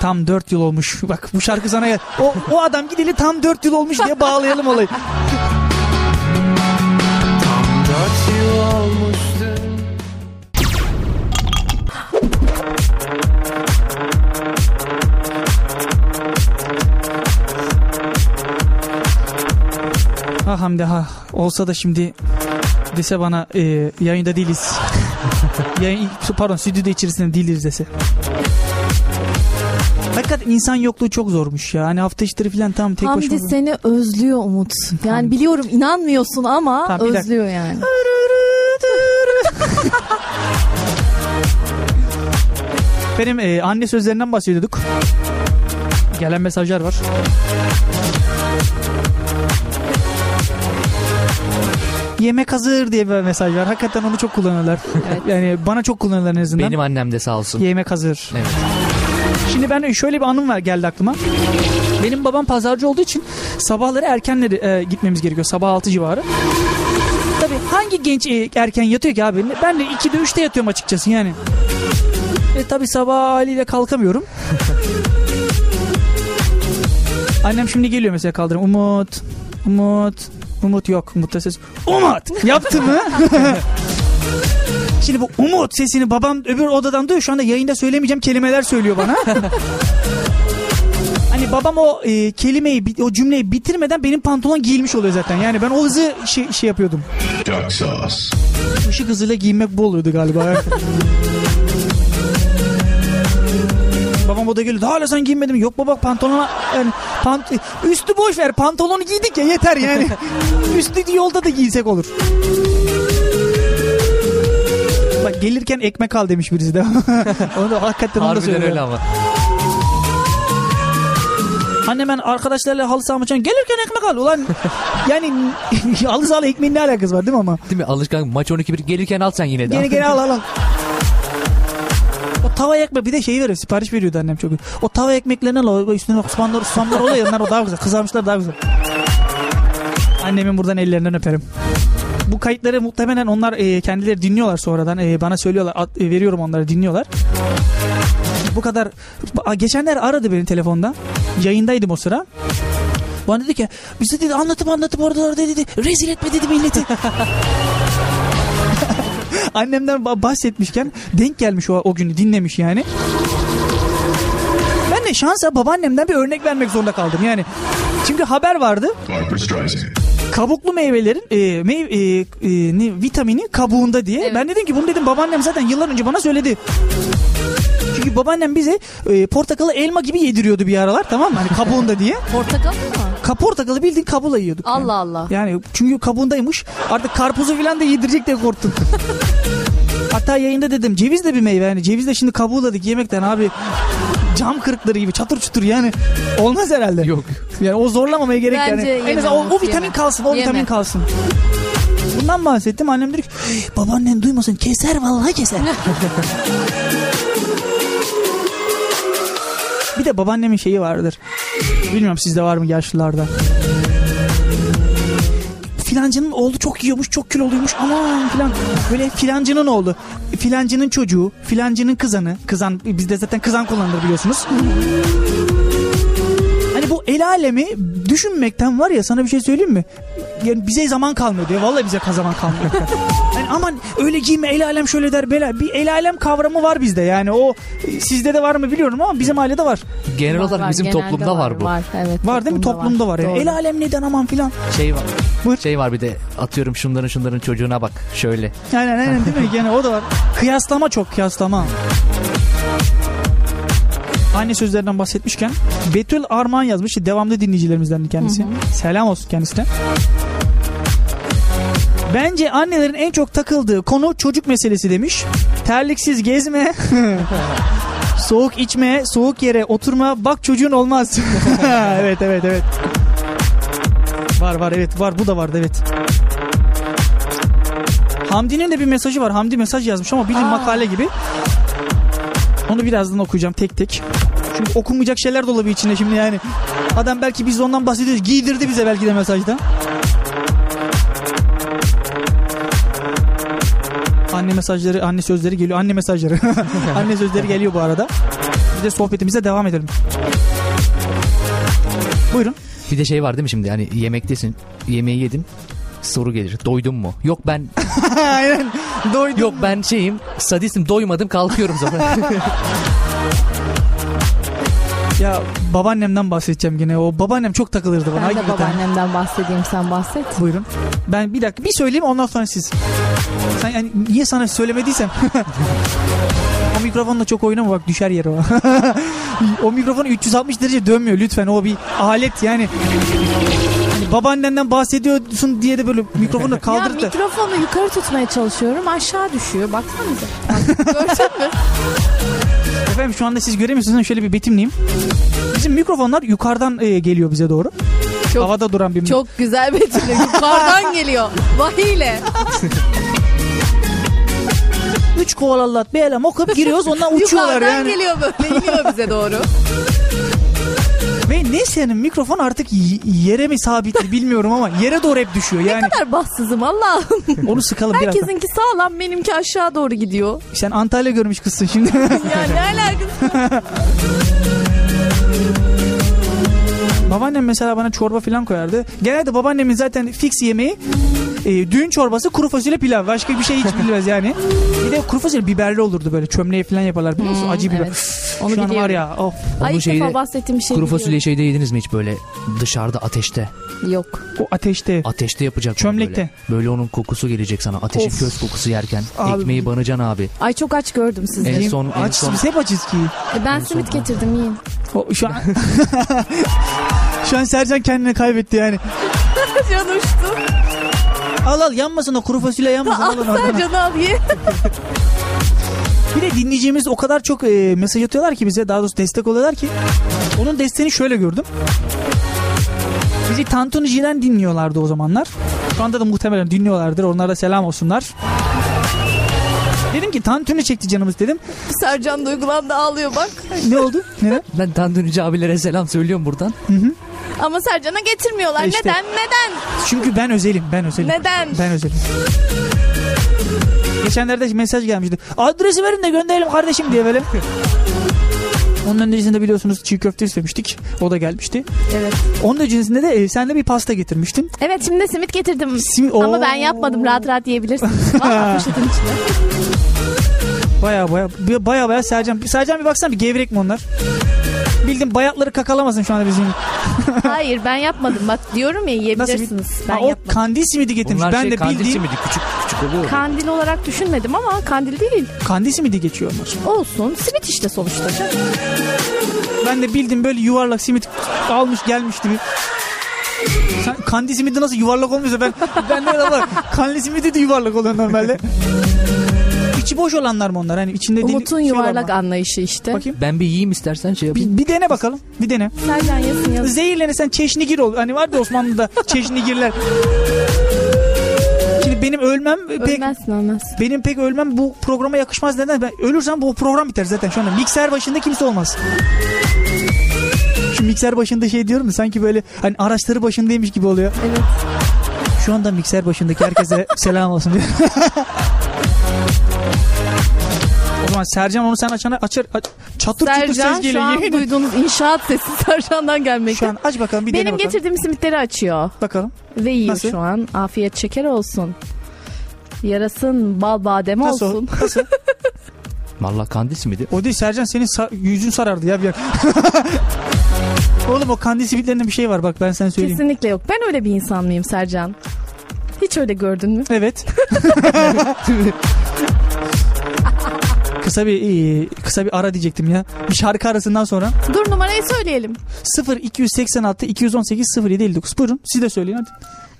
tam 4 yıl olmuş. Bak bu şarkı sana gel. O, o adam gideli tam 4 yıl olmuş diye bağlayalım olayı. Ha Hamdi ha olsa da şimdi dese bana e, yayında değiliz. Yayın, pardon stüdyoda içerisinde değiliz dese. Hakikaten insan yokluğu çok zormuş ya. Hani hafta işleri falan tam tek Hamdi başıma. seni özlüyor Umut. Yani biliyorum inanmıyorsun ama Tamam, özlüyor yani. Benim e, anne sözlerinden bahsediyorduk. Gelen mesajlar var. Yemek hazır diye bir mesaj var. Hakikaten onu çok kullanırlar. Evet. Yani bana çok kullanırlar en azından. Benim annem de sağ olsun. Yemek hazır. Evet. Şimdi ben şöyle bir anım var geldi aklıma. Benim babam pazarcı olduğu için sabahları erkenleri e, gitmemiz gerekiyor. Sabah 6 civarı. Tabii hangi genç e, erken yatıyor ki abi? Ben de 2'de 3'te yatıyorum açıkçası yani. E tabii sabah haliyle kalkamıyorum. Annem şimdi geliyor mesela kaldırım. Umut, Umut, Umut yok. Umut da ses. Umut yaptı mı? Şimdi bu Umut sesini babam öbür odadan duyuyor. Şu anda yayında söylemeyeceğim kelimeler söylüyor bana. hani babam o e, kelimeyi, o cümleyi bitirmeden benim pantolon giyilmiş oluyor zaten. Yani ben o hızı şey, şey yapıyordum. Duck sauce. Işık hızıyla giyinmek bu oluyordu galiba. o da geliyor. Hala sen giyinmedin mi? Yok baba pantolona yani pant üstü boş ver. Pantolonu giydik ya yeter yani. üstü yolda da giysek olur. Bak gelirken ekmek al demiş birisi de. onu da hakikaten onu da söylüyor. öyle ama. Anne ben arkadaşlarla halı saha maçına gelirken ekmek al. Ulan yani halı sahayla ekmeğin ne alakası var değil mi ama? Değil mi? Alışkan maç 12-1 gelirken al sen yine de. Gene gene al al al. Tava ekmek bir de şey veriyor sipariş veriyordu annem çok. O tava ekmeklerini al üstüne bak susamlar susamlar oluyor onlar o daha güzel kızarmışlar daha güzel. Annemin buradan ellerinden öperim. Bu kayıtları muhtemelen onlar e, kendileri dinliyorlar sonradan e, bana söylüyorlar at- e, veriyorum onlara dinliyorlar. Bu kadar geçenler aradı beni telefonda yayındaydım o sıra. Bana dedi ki bize dedi anlatıp anlatıp orada dedi, dedi rezil etme dedi milleti. Annemden ba- bahsetmişken denk gelmiş o, o günü dinlemiş yani. Ben de şansa babaannemden bir örnek vermek zorunda kaldım yani. Çünkü haber vardı. Kabuklu meyvelerin e, meyve, e, e, ne, vitamini kabuğunda diye. Evet. Ben dedim ki bunu dedim babaannem zaten yıllar önce bana söyledi. Çünkü babaannem bize e, portakalı elma gibi yediriyordu bir aralar tamam mı? Hani kabuğunda diye. Portakal mı? Ka portakalı bildiğin kabuğla yiyorduk. yani. Allah Allah. Yani çünkü kabuğundaymış. Artık karpuzu falan da yedirecek diye korktum. Hatta yayında dedim ceviz de bir meyve yani ceviz de şimdi kabuğladık yemekten abi cam kırıkları gibi çatır çutur yani olmaz herhalde. Yok. Yani o zorlamamaya gerek Bence yani. En azından o, o vitamin yeme. kalsın o Yeme. vitamin kalsın. Bundan bahsettim annem dedi ki babaannen duymasın keser vallahi keser. bir de babaannemin şeyi vardır. Bilmiyorum sizde var mı yaşlılarda. filancının oğlu çok yiyormuş çok kiloluymuş aman filan. Böyle filancının oğlu filancının çocuğu filancının kızanı kızan bizde zaten kızan kullanılır biliyorsunuz. Hani bu el alemi düşünmekten var ya sana bir şey söyleyeyim mi? Yani bize zaman kalmıyor diyor. Vallahi bize zaman kalmıyor. yani aman öyle giyme el alem şöyle der bela. Bir el alem kavramı var bizde yani o sizde de var mı biliyorum ama bizim ailede var. Genel Var, olarak var, bizim toplumda var, bu. Var, evet, Var değil mi? Toplumda var. yani. Doğru. El alem neden aman filan. Şey var. Buyur. Şey var bir de atıyorum şunların şunların çocuğuna bak şöyle. Aynen aynen değil mi? Gene o da var. Kıyaslama çok kıyaslama. Anne sözlerinden bahsetmişken Betül Armağan yazmış. Devamlı dinleyicilerimizden kendisi. Selam olsun kendisine. Bence annelerin en çok takıldığı konu çocuk meselesi demiş. Terliksiz gezme. soğuk içme, soğuk yere oturma. Bak çocuğun olmaz. evet evet evet. Var var evet var bu da vardı evet. Hamdi'nin de bir mesajı var. Hamdi mesaj yazmış ama bilin makale gibi. Onu birazdan okuyacağım tek tek. Çünkü okunmayacak şeyler de olabilir içinde şimdi yani. Adam belki biz ondan bahsediyoruz. Giydirdi bize belki de mesajda. Anne mesajları, anne sözleri geliyor. Anne mesajları. anne sözleri geliyor bu arada. Biz de sohbetimize devam edelim. Buyurun. Bir de şey var değil mi şimdi hani yemektesin yemeği yedin soru gelir doydun mu? Yok ben Aynen. Doydum. yok ben şeyim sadistim doymadım kalkıyorum sonra. Ya babaannemden bahsedeceğim gene. O babaannem çok takılırdı bana. Ben de hakikaten. babaannemden bahsedeyim sen bahset. Buyurun. Ben bir dakika bir söyleyeyim ondan sonra siz. Sen yani niye sana söylemediysem. o mikrofonla çok oynama bak düşer yere o. o mikrofon 360 derece dönmüyor lütfen. O bir alet yani. Hani babaannenden bahsediyorsun diye de böyle mikrofonu Ya kaldırıp da. mikrofonu yukarı tutmaya çalışıyorum aşağı düşüyor baksanıza. Bak, Gördün mü? Efendim şu anda siz göremiyorsunuz ama şöyle bir betimleyeyim. Bizim mikrofonlar yukarıdan e, geliyor bize doğru. Çok- Havada duran bir Çok güzel Betül'e yukarıdan geliyor. Vahiyle. Üç kovalallat bir elem okup giriyoruz ondan uçuyorlar Yukarıdan yani. geliyor böyle iniyor bize doğru. Ve ne senin mikrofon artık yere mi sabitli bilmiyorum ama yere doğru hep düşüyor. Yani Ne kadar bahtsızım Allah'ım. onu sıkalım biraz. Herkesinki sağlam benimki aşağı doğru gidiyor. Sen Antalya görmüş kızsın şimdi. Ya ne alakası? Babaannem mesela bana çorba falan koyardı. Genelde babaannemin zaten fix yemeği e, düğün çorbası kuru fasulye pilav. Başka bir şey hiç bilmez yani. Bir de kuru fasulye biberli olurdu böyle. Çömleği falan yaparlar biliyor musun? Hmm, Acı biber. evet. Onu Şu an var biliyorum. ya. Of. Ay Onun ilk defa bahsettiğim şey kuru biliyorum. fasulye şeyde yediniz mi hiç böyle dışarıda ateşte? Yok. O ateşte. Ateşte yapacak. onu Çömlekte. Böyle. böyle onun kokusu gelecek sana. Ateşin Of. köz kokusu yerken. Abi. Ekmeği banacaksın abi. Ay çok aç gördüm sizi. En son en Aç, son biz hep açız ki. E, ben simit getirdim yiyin. O, şu an... şu an Sercan kendini kaybetti yani. Can uçtu. Al al yanmasın o kuru fasulye yanmasın. al onu oradan. Sercan'ı al ye. Bir de dinleyeceğimiz o kadar çok e, mesaj atıyorlar ki bize daha doğrusu destek oluyorlar ki. Onun desteğini şöyle gördüm. Bizi Tantunici'den dinliyorlardı o zamanlar. Şu anda da muhtemelen dinliyorlardır. Onlara da selam olsunlar. Dedim ki tantuni çekti canımız dedim. Sercan duygulandı ağlıyor bak. Ne oldu? Neden? ben tandunici abilere selam söylüyorum buradan. Ama Sercan'a getirmiyorlar. İşte. Neden? Neden? Çünkü ben özelim. Ben özelim. Neden? Ben özelim. Geçenlerde mesaj gelmişti. Adresi verin de gönderelim kardeşim diye böyle. Onun öncesinde biliyorsunuz çiğ köfte istemiştik. O da gelmişti. Evet. Onun öncesinde de e, sen de bir pasta getirmiştin. Evet şimdi de simit getirdim. Sim- Ama Oo. ben yapmadım. Rahat rahat yiyebilirsin. Valla poşetin içinde. Baya baya baya baya Sercan. Sercan bir baksana bir gevrek mi onlar? Bildim bayatları kakalamasın şu anda bizim. Hayır ben yapmadım. Bak diyorum ya yiyebilirsiniz. Ben Ha, o yapmadım. kandil simidi getirmiş. Bunlar ben şey de kandil bildiğim simidi küçük küçük oluyor. Kandil olarak düşünmedim ama kandil değil. kandil simidi geçiyor onlar. Olsun. Simit işte sonuçta. Ben de bildim böyle yuvarlak simit almış gelmiş gibi. Sen kandil simidi nasıl yuvarlak olmuyorsa ben ben de var. Kandil simidi de yuvarlak oluyor normalde. İçi boş olanlar mı onlar? Hani içinde Umut'un şey var yuvarlak mı? anlayışı işte. Bakayım. Ben bir yiyeyim istersen şey yapayım. Bir, bir dene bakalım. Bir dene. Sercan yazın yazın. Zehirlenirsen çeşnigir ol. Hani vardı Osmanlı'da çeşnigirler. Şimdi benim ölmem pek Ölmezsin ölmez. benim pek ölmem bu programa yakışmaz neden? Ben ölürsem bu program biter zaten şu anda. Mikser başında kimse olmaz. Şu mikser başında şey diyorum ya sanki böyle hani araçları başındaymış gibi oluyor. Evet. Şu anda mikser başındaki herkese selam olsun diyor. Sercan onu sen açana açar aç, çatır çatır Sercan ses şu geliyor. an yemin ederim. duyduğunuz inşaat sesi Sercan'dan gelmekte. Şu an aç bakalım bir Benim bakalım. getirdiğim simitleri açıyor. Bakalım. Ve yiyor Nasıl? şu an. Afiyet şeker olsun. Yarasın bal badem Nasıl? olsun. Nasıl? Valla kandis miydi? O değil Sercan senin sa- yüzün sarardı ya bir yer. Oğlum o kandil simitlerinde bir şey var bak ben sana söyleyeyim. Kesinlikle yok. Ben öyle bir insan mıyım Sercan? Hiç öyle gördün mü? Evet. Kısa bir kısa bir ara diyecektim ya. Bir şarkı arasından sonra Dur numarayı söyleyelim. 0 286 218 07 59. Buyurun siz de söyleyin hadi.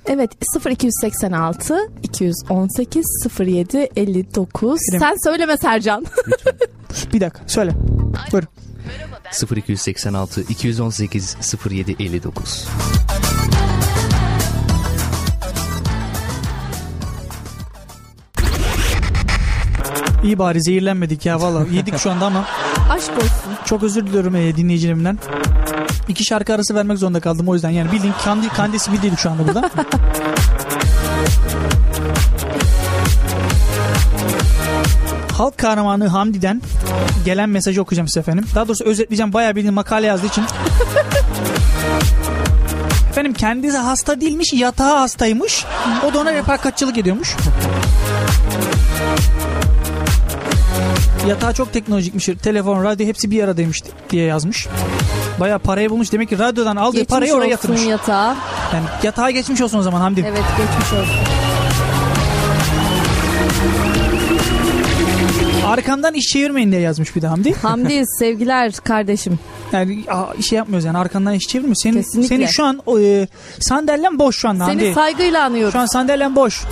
Evet 0286 218 07 59. Benim- Sen söyleme Sercan. Bir dakika söyle. Buyurun. 0286 218 07 59. İyi bari zehirlenmedik ya valla. Yedik şu anda ama Aşk olsun. çok özür diliyorum e, dinleyicilerimden. İki şarkı arası vermek zorunda kaldım o yüzden. Yani bildiğin kandil kandisi bir şu anda burada. Halk kahramanı Hamdi'den gelen mesajı okuyacağım size efendim. Daha doğrusu özetleyeceğim. Bayağı bildiğin makale yazdığı için. efendim kendisi hasta değilmiş, yatağı hastaymış. O da ona refakatçılık ediyormuş. Yatağı çok teknolojikmiş. Telefon, radyo hepsi bir aradaymış diye yazmış. Bayağı parayı bulmuş. Demek ki radyodan aldığı Geçmiş parayı oraya olsun yatırmış. yatağa. Yani yatağa geçmiş olsun o zaman Hamdi. Evet geçmiş olsun. Arkamdan iş çevirmeyin diye yazmış bir de Hamdi. Hamdi sevgiler kardeşim. Yani şey yapmıyoruz yani arkandan iş çevirmiyor. Senin, Kesinlikle. senin şu an e, sandalyen boş şu anda Seni Hamdi. saygıyla anıyoruz. Şu an sandalyen boş.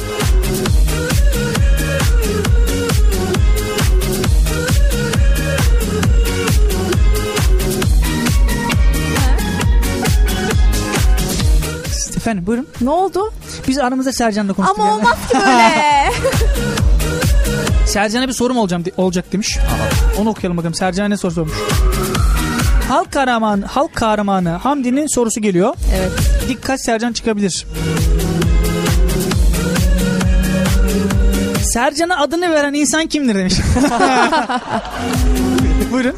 Efendim buyurun. Ne oldu? Biz aramızda Sercan'la konuştuk. Ama yani. olmaz ki böyle. Sercan'a bir sorum olacağım olacak demiş. Onu okuyalım bakalım. Sercan'a ne soru sormuş. Halk kahramanı, halk kahramanı Hamdi'nin sorusu geliyor. evet. Dikkat Sercan çıkabilir. Sercan'a adını veren insan kimdir demiş. Buyurun.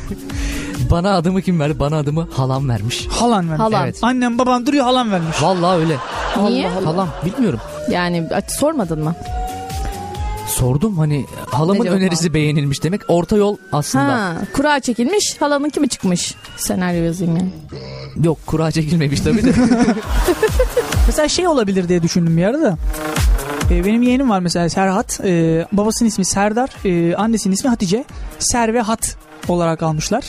Bana adımı kim verdi? Bana adımı halam vermiş. Halan vermiş. Halan. Evet. Annem baban duruyor halan vermiş. Vallahi öyle. Niye? Halam bilmiyorum. Yani sormadın mı? Sordum hani halamın Ne cevap önerisi beğenilmiş demek. Orta yol aslında. Ha, kura çekilmiş, halanın kimi çıkmış? Senaryo yazayım yani. Yok kura çekilmemiş tabii de. Mesela şey olabilir diye düşündüm bir arada. Ee, benim yeğenim var mesela Serhat. Ee, babasının ismi Serdar. Ee, annesinin ismi Hatice. Ser ve Hat olarak almışlar.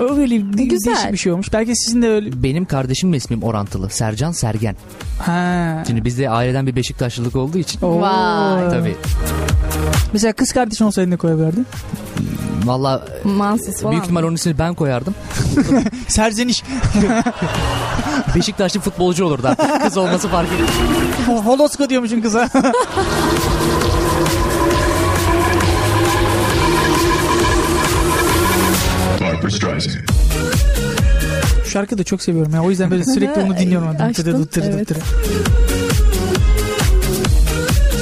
Öyle bir, Hmm. Güzel. değişik bir şey olmuş. Belki sizin de öyle... Benim kardeşimle ismim orantılı. Sercan Sergen. Ha. Şimdi bizde aileden bir Beşiktaşlılık olduğu için. Oo. Vay. Tabii. Mesela kız kardeşin olsaydı ne koyabilirdin? Valla Mansis falan. büyük ihtimal onun ismini ben koyardım. Serzeniş. Beşiktaşlı futbolcu olurdu artık. Kız olması fark etmiyor. Holosko diyormuşsun kıza. Streisand. Şu şarkıyı da çok seviyorum ya. O yüzden böyle sürekli onu dinliyorum. Açtın, evet.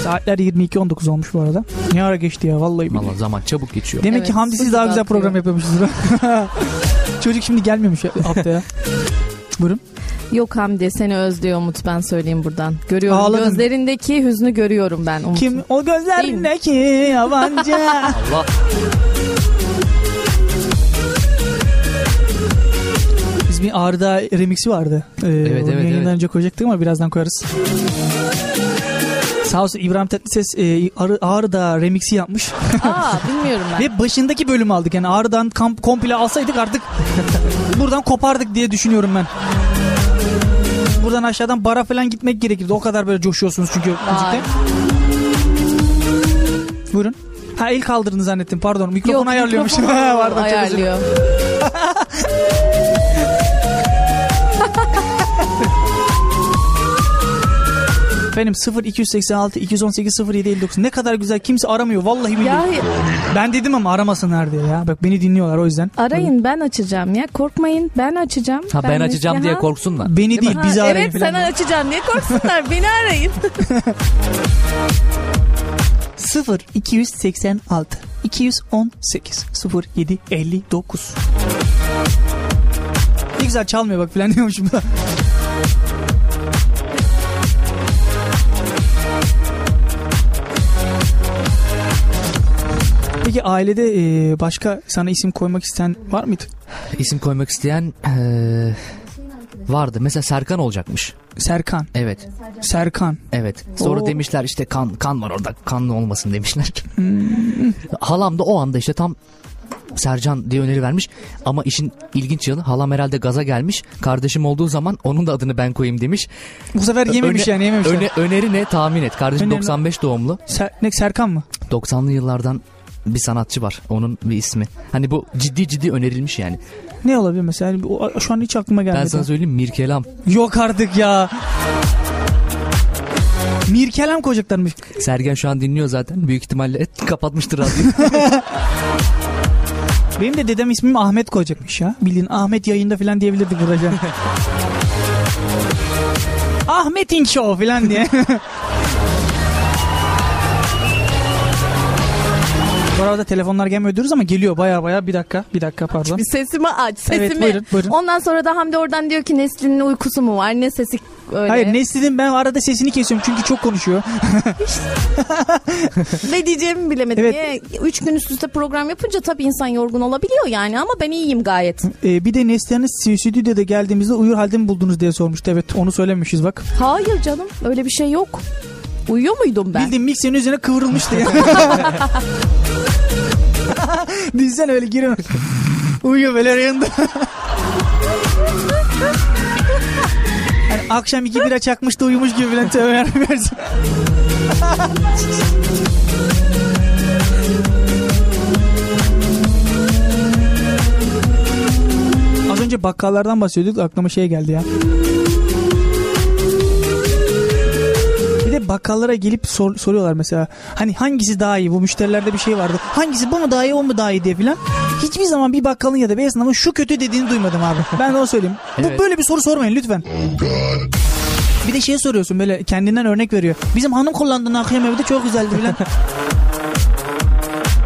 Saatler 22.19 olmuş bu arada. Ne ara geçti ya vallahi. Valla zaman çabuk geçiyor. Demek Evet, ki Hamdi siz daha güzel atlıyor. program yapıyormuşsunuz. Çocuk şimdi gelmiyormuş haftaya. Buyurun. Yok Hamdi seni özlüyor Umut ben söyleyeyim buradan. Görüyorum Ağladın. gözlerindeki hüznü görüyorum ben Umut. Kim o gözlerindeki yabancı. Allah. Biz bir Ağrı'da remixi vardı. Ee, Evet, evet, yayından evet. önce koyacaktık ama birazdan koyarız. Sağ olsun İbrahim Tatlıses e, Ağrı'da remixi yapmış. Aa bilmiyorum ben. Ve başındaki bölümü aldık. Yani Ağrı'dan kamp komple alsaydık artık buradan kopardık diye düşünüyorum ben. Buradan aşağıdan bara falan gitmek gerekirdi. O kadar böyle coşuyorsunuz çünkü müzikte. Buyurun. Ha el kaldırdın zannettim pardon. Mikrofonu Yok, ayarlıyormuşum. mikrofonu ayarlıyor. Efendim 0 286 218 07 59 ne kadar güzel kimse aramıyor vallahi billahi. Ya Ben dedim ama aramasınlar diye ya. Bak beni dinliyorlar o yüzden. arayın ben açacağım ya. Korkmayın ben açacağım. Ha ben, açacağım Neslihan. diye korksunlar. Beni değil Ha, bizi arayın evet sen açacaksın diye korksunlar. Beni arayın. 0 286 218 07 59 Ne güzel çalmıyor bak falan diyormuşum da. Peki ailede e, başka sana isim koymak isteyen var mıydı? İsim koymak isteyen eee, vardı. Mesela Serkan olacakmış. Serkan. Evet. Serkan. Evet. Sonra Oo. demişler işte kan kan var orada. Kanlı olmasın demişler. Hmm. Halam da o anda işte tam Sercan diye öneri vermiş ama işin ilginç yanı halam herhalde gaza gelmiş. Kardeşim olduğu zaman onun da adını ben koyayım demiş. Bu sefer yememiş Öne- yani yememişler. öne- öneri ne tahmin et. Kardeşim Öneri- 95 doğumlu. Ser- ne Serkan mı? 90'lı yıllardan bir sanatçı var. Onun bir ismi. Hani bu ciddi ciddi önerilmiş yani. Ne olabilir mesela? O- Şu an hiç aklıma gelmedi. Ben sana söyleyeyim Mirkelam. Yok artık ya. Mirkelem koyacaklarmış. Sergen şu an dinliyor zaten. Büyük ihtimalle kapatmıştır radyoyu. Benim de dedem ismim Ahmet koyacakmış ya. Bildiğin Ahmet yayında falan diyebilirdik burada. Ahmet'in show falan diye. Bu arada telefonlar gelmiyor diyoruz ama geliyor baya baya bir dakika bir dakika pardon. Bir sesimi aç sesimi. Evet, buyurun, buyurun. Ondan sonra da Hamdi oradan diyor ki Nesli'nin uykusu mu var ne sesi öyle. Hayır Nesli'nin ben arada sesini kesiyorum çünkü çok konuşuyor. Ne diyeceğimi bilemedim. Evet. Niye? Üç gün üst üste program yapınca tabii insan yorgun olabiliyor yani ama ben iyiyim gayet. Ee, bir de Neslihan'ın stüdyoda geldiğimizde uyur halde mi buldunuz diye sormuştu. Evet onu söylemişiz bak. Hayır canım öyle bir şey yok. Uyuyor muydum ben? Bildiğin mikserin üzerine kıvrılmıştı ya. Düşünsene öyle giriyor. Uyuyor böyle yanında. Hani akşam iki bira çakmış da uyumuş gibi falan tövbe yarabbim. Az önce bakkallardan bahsediyorduk aklıma şey geldi ya. De bakkallara gelip sor- soruyorlar mesela. Hani hangisi daha iyi? Bu müşterilerde bir şey vardı. Hangisi bu mu daha iyi o mu daha iyi diye filan. Hiçbir zaman bir bakkalın ya da bir esnafın şu kötü dediğini duymadım abi. Ben de onu söyleyeyim. Bu Evet. böyle bir soru sormayın lütfen. Bir de şey soruyorsun böyle kendinden örnek veriyor. Bizim hanım kullandığını akşam evde çok güzeldi filan.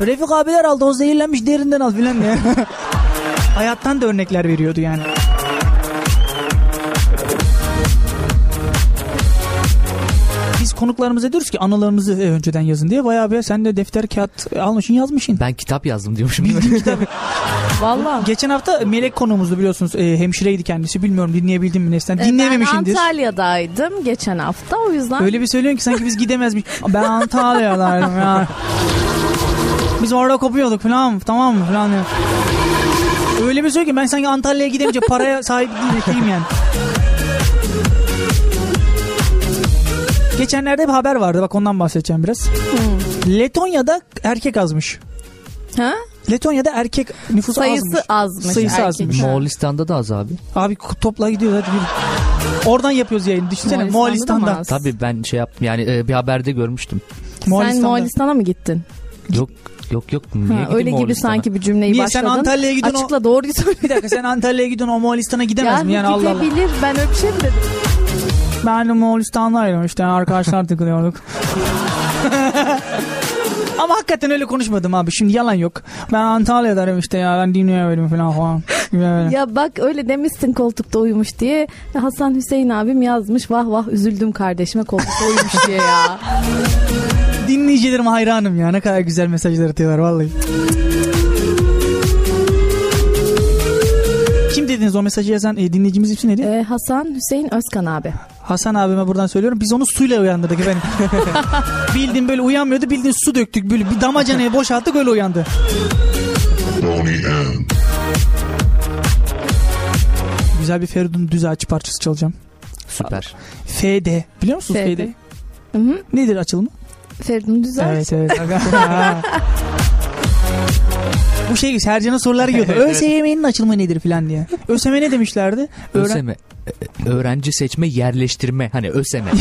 Refik abiler aldı o zehirlenmiş derinden al filan diye. Hayattan da örnekler veriyordu yani. Konuklarımıza diyoruz ki anılarınızı e, önceden yazın diye. Bayağı bir sen de defter kağıt almışsın yazmışsın. ben kitap yazdım diyormuşum. Bildiğin kitap. Valla. Geçen hafta Melek konuğumuzdu biliyorsunuz. E, hemşireydi kendisi. Bilmiyorum dinleyebildim mi Neslen? Ee, Ben. Antalya'daydım geçen hafta o yüzden. Öyle bir söylüyorsun ki sanki biz gidemezmiş. Ben Antalya'daydım ya. Biz orada kopuyorduk falan tamam mı falan. Öyle bir söylüyor ki ben sanki Antalya'ya gidemeyince paraya sahip değilim yani. Geçenlerde bir haber vardı bak ondan bahsedeceğim biraz. Letonya'da erkek azmış. Ha? Letonya'da erkek nüfusu Sayısı azmış. azmış. Sayısı erkek. azmış. Moğolistan'da da az abi. Abi topla gidiyor hadi yürü. Oradan yapıyoruz yayını. Düşünsene Moğolistan'da Moğolistan'da. Tabii ben şey yaptım yani e, bir haberde görmüştüm. Sen Moğolistan'da. Moğolistan'a mı gittin? Yok yok yok. Niye Ha, öyle gibi sanki bir cümleyi Niye sen başladın. Antalya'ya gidiyorsun o... Açıkla doğruyu söyle. Bir dakika sen Antalya'ya gidiyorsun o Moğolistan'a gidemez Ya mi? Yani Allah Allah. gidebilir. Ben öyle bir şey mi dedim? Ben de Moğolistan'daydım işte arkadaşlar takılıyorduk. Ama hakikaten öyle konuşmadım abi. Şimdi yalan yok. Ben Antalya'dayım işte ya. Ben dinleyemedim falan falan. Ya bak öyle demişsin koltukta uyumuş diye. Hasan Hüseyin abim yazmış. Vah vah üzüldüm kardeşime koltukta uyumuş diye ya. Dinleyicilerim hayranım ya. Ne kadar güzel mesajlar atıyorlar vallahi. Kim dediniz o mesajı yazan e, dinleyicimiz ismi neydi? Ee, Hasan Hüseyin Özkan abi. Hasan abime buradan söylüyorum. Biz onu suyla uyandırdık efendim. bildiğin böyle uyanmıyordu. Bildiğin su döktük. Böyle bir damacanayı boşalttık öyle uyandı. Güzel bir Feridun Düzağaç parçası çalacağım. Süper. FD. Biliyor musunuz FD? FD? Hı hı. Nedir açılımı? Feridun Düzel. Evet evet. Bu şey Sercan'a sorular geliyordu. ÖSYM'nin açılımı nedir filan diye. ÖSYM ne demişlerdi? Öğren- ÖSYM. e, Öğrenci seçme yerleştirme. Hani ÖSYM.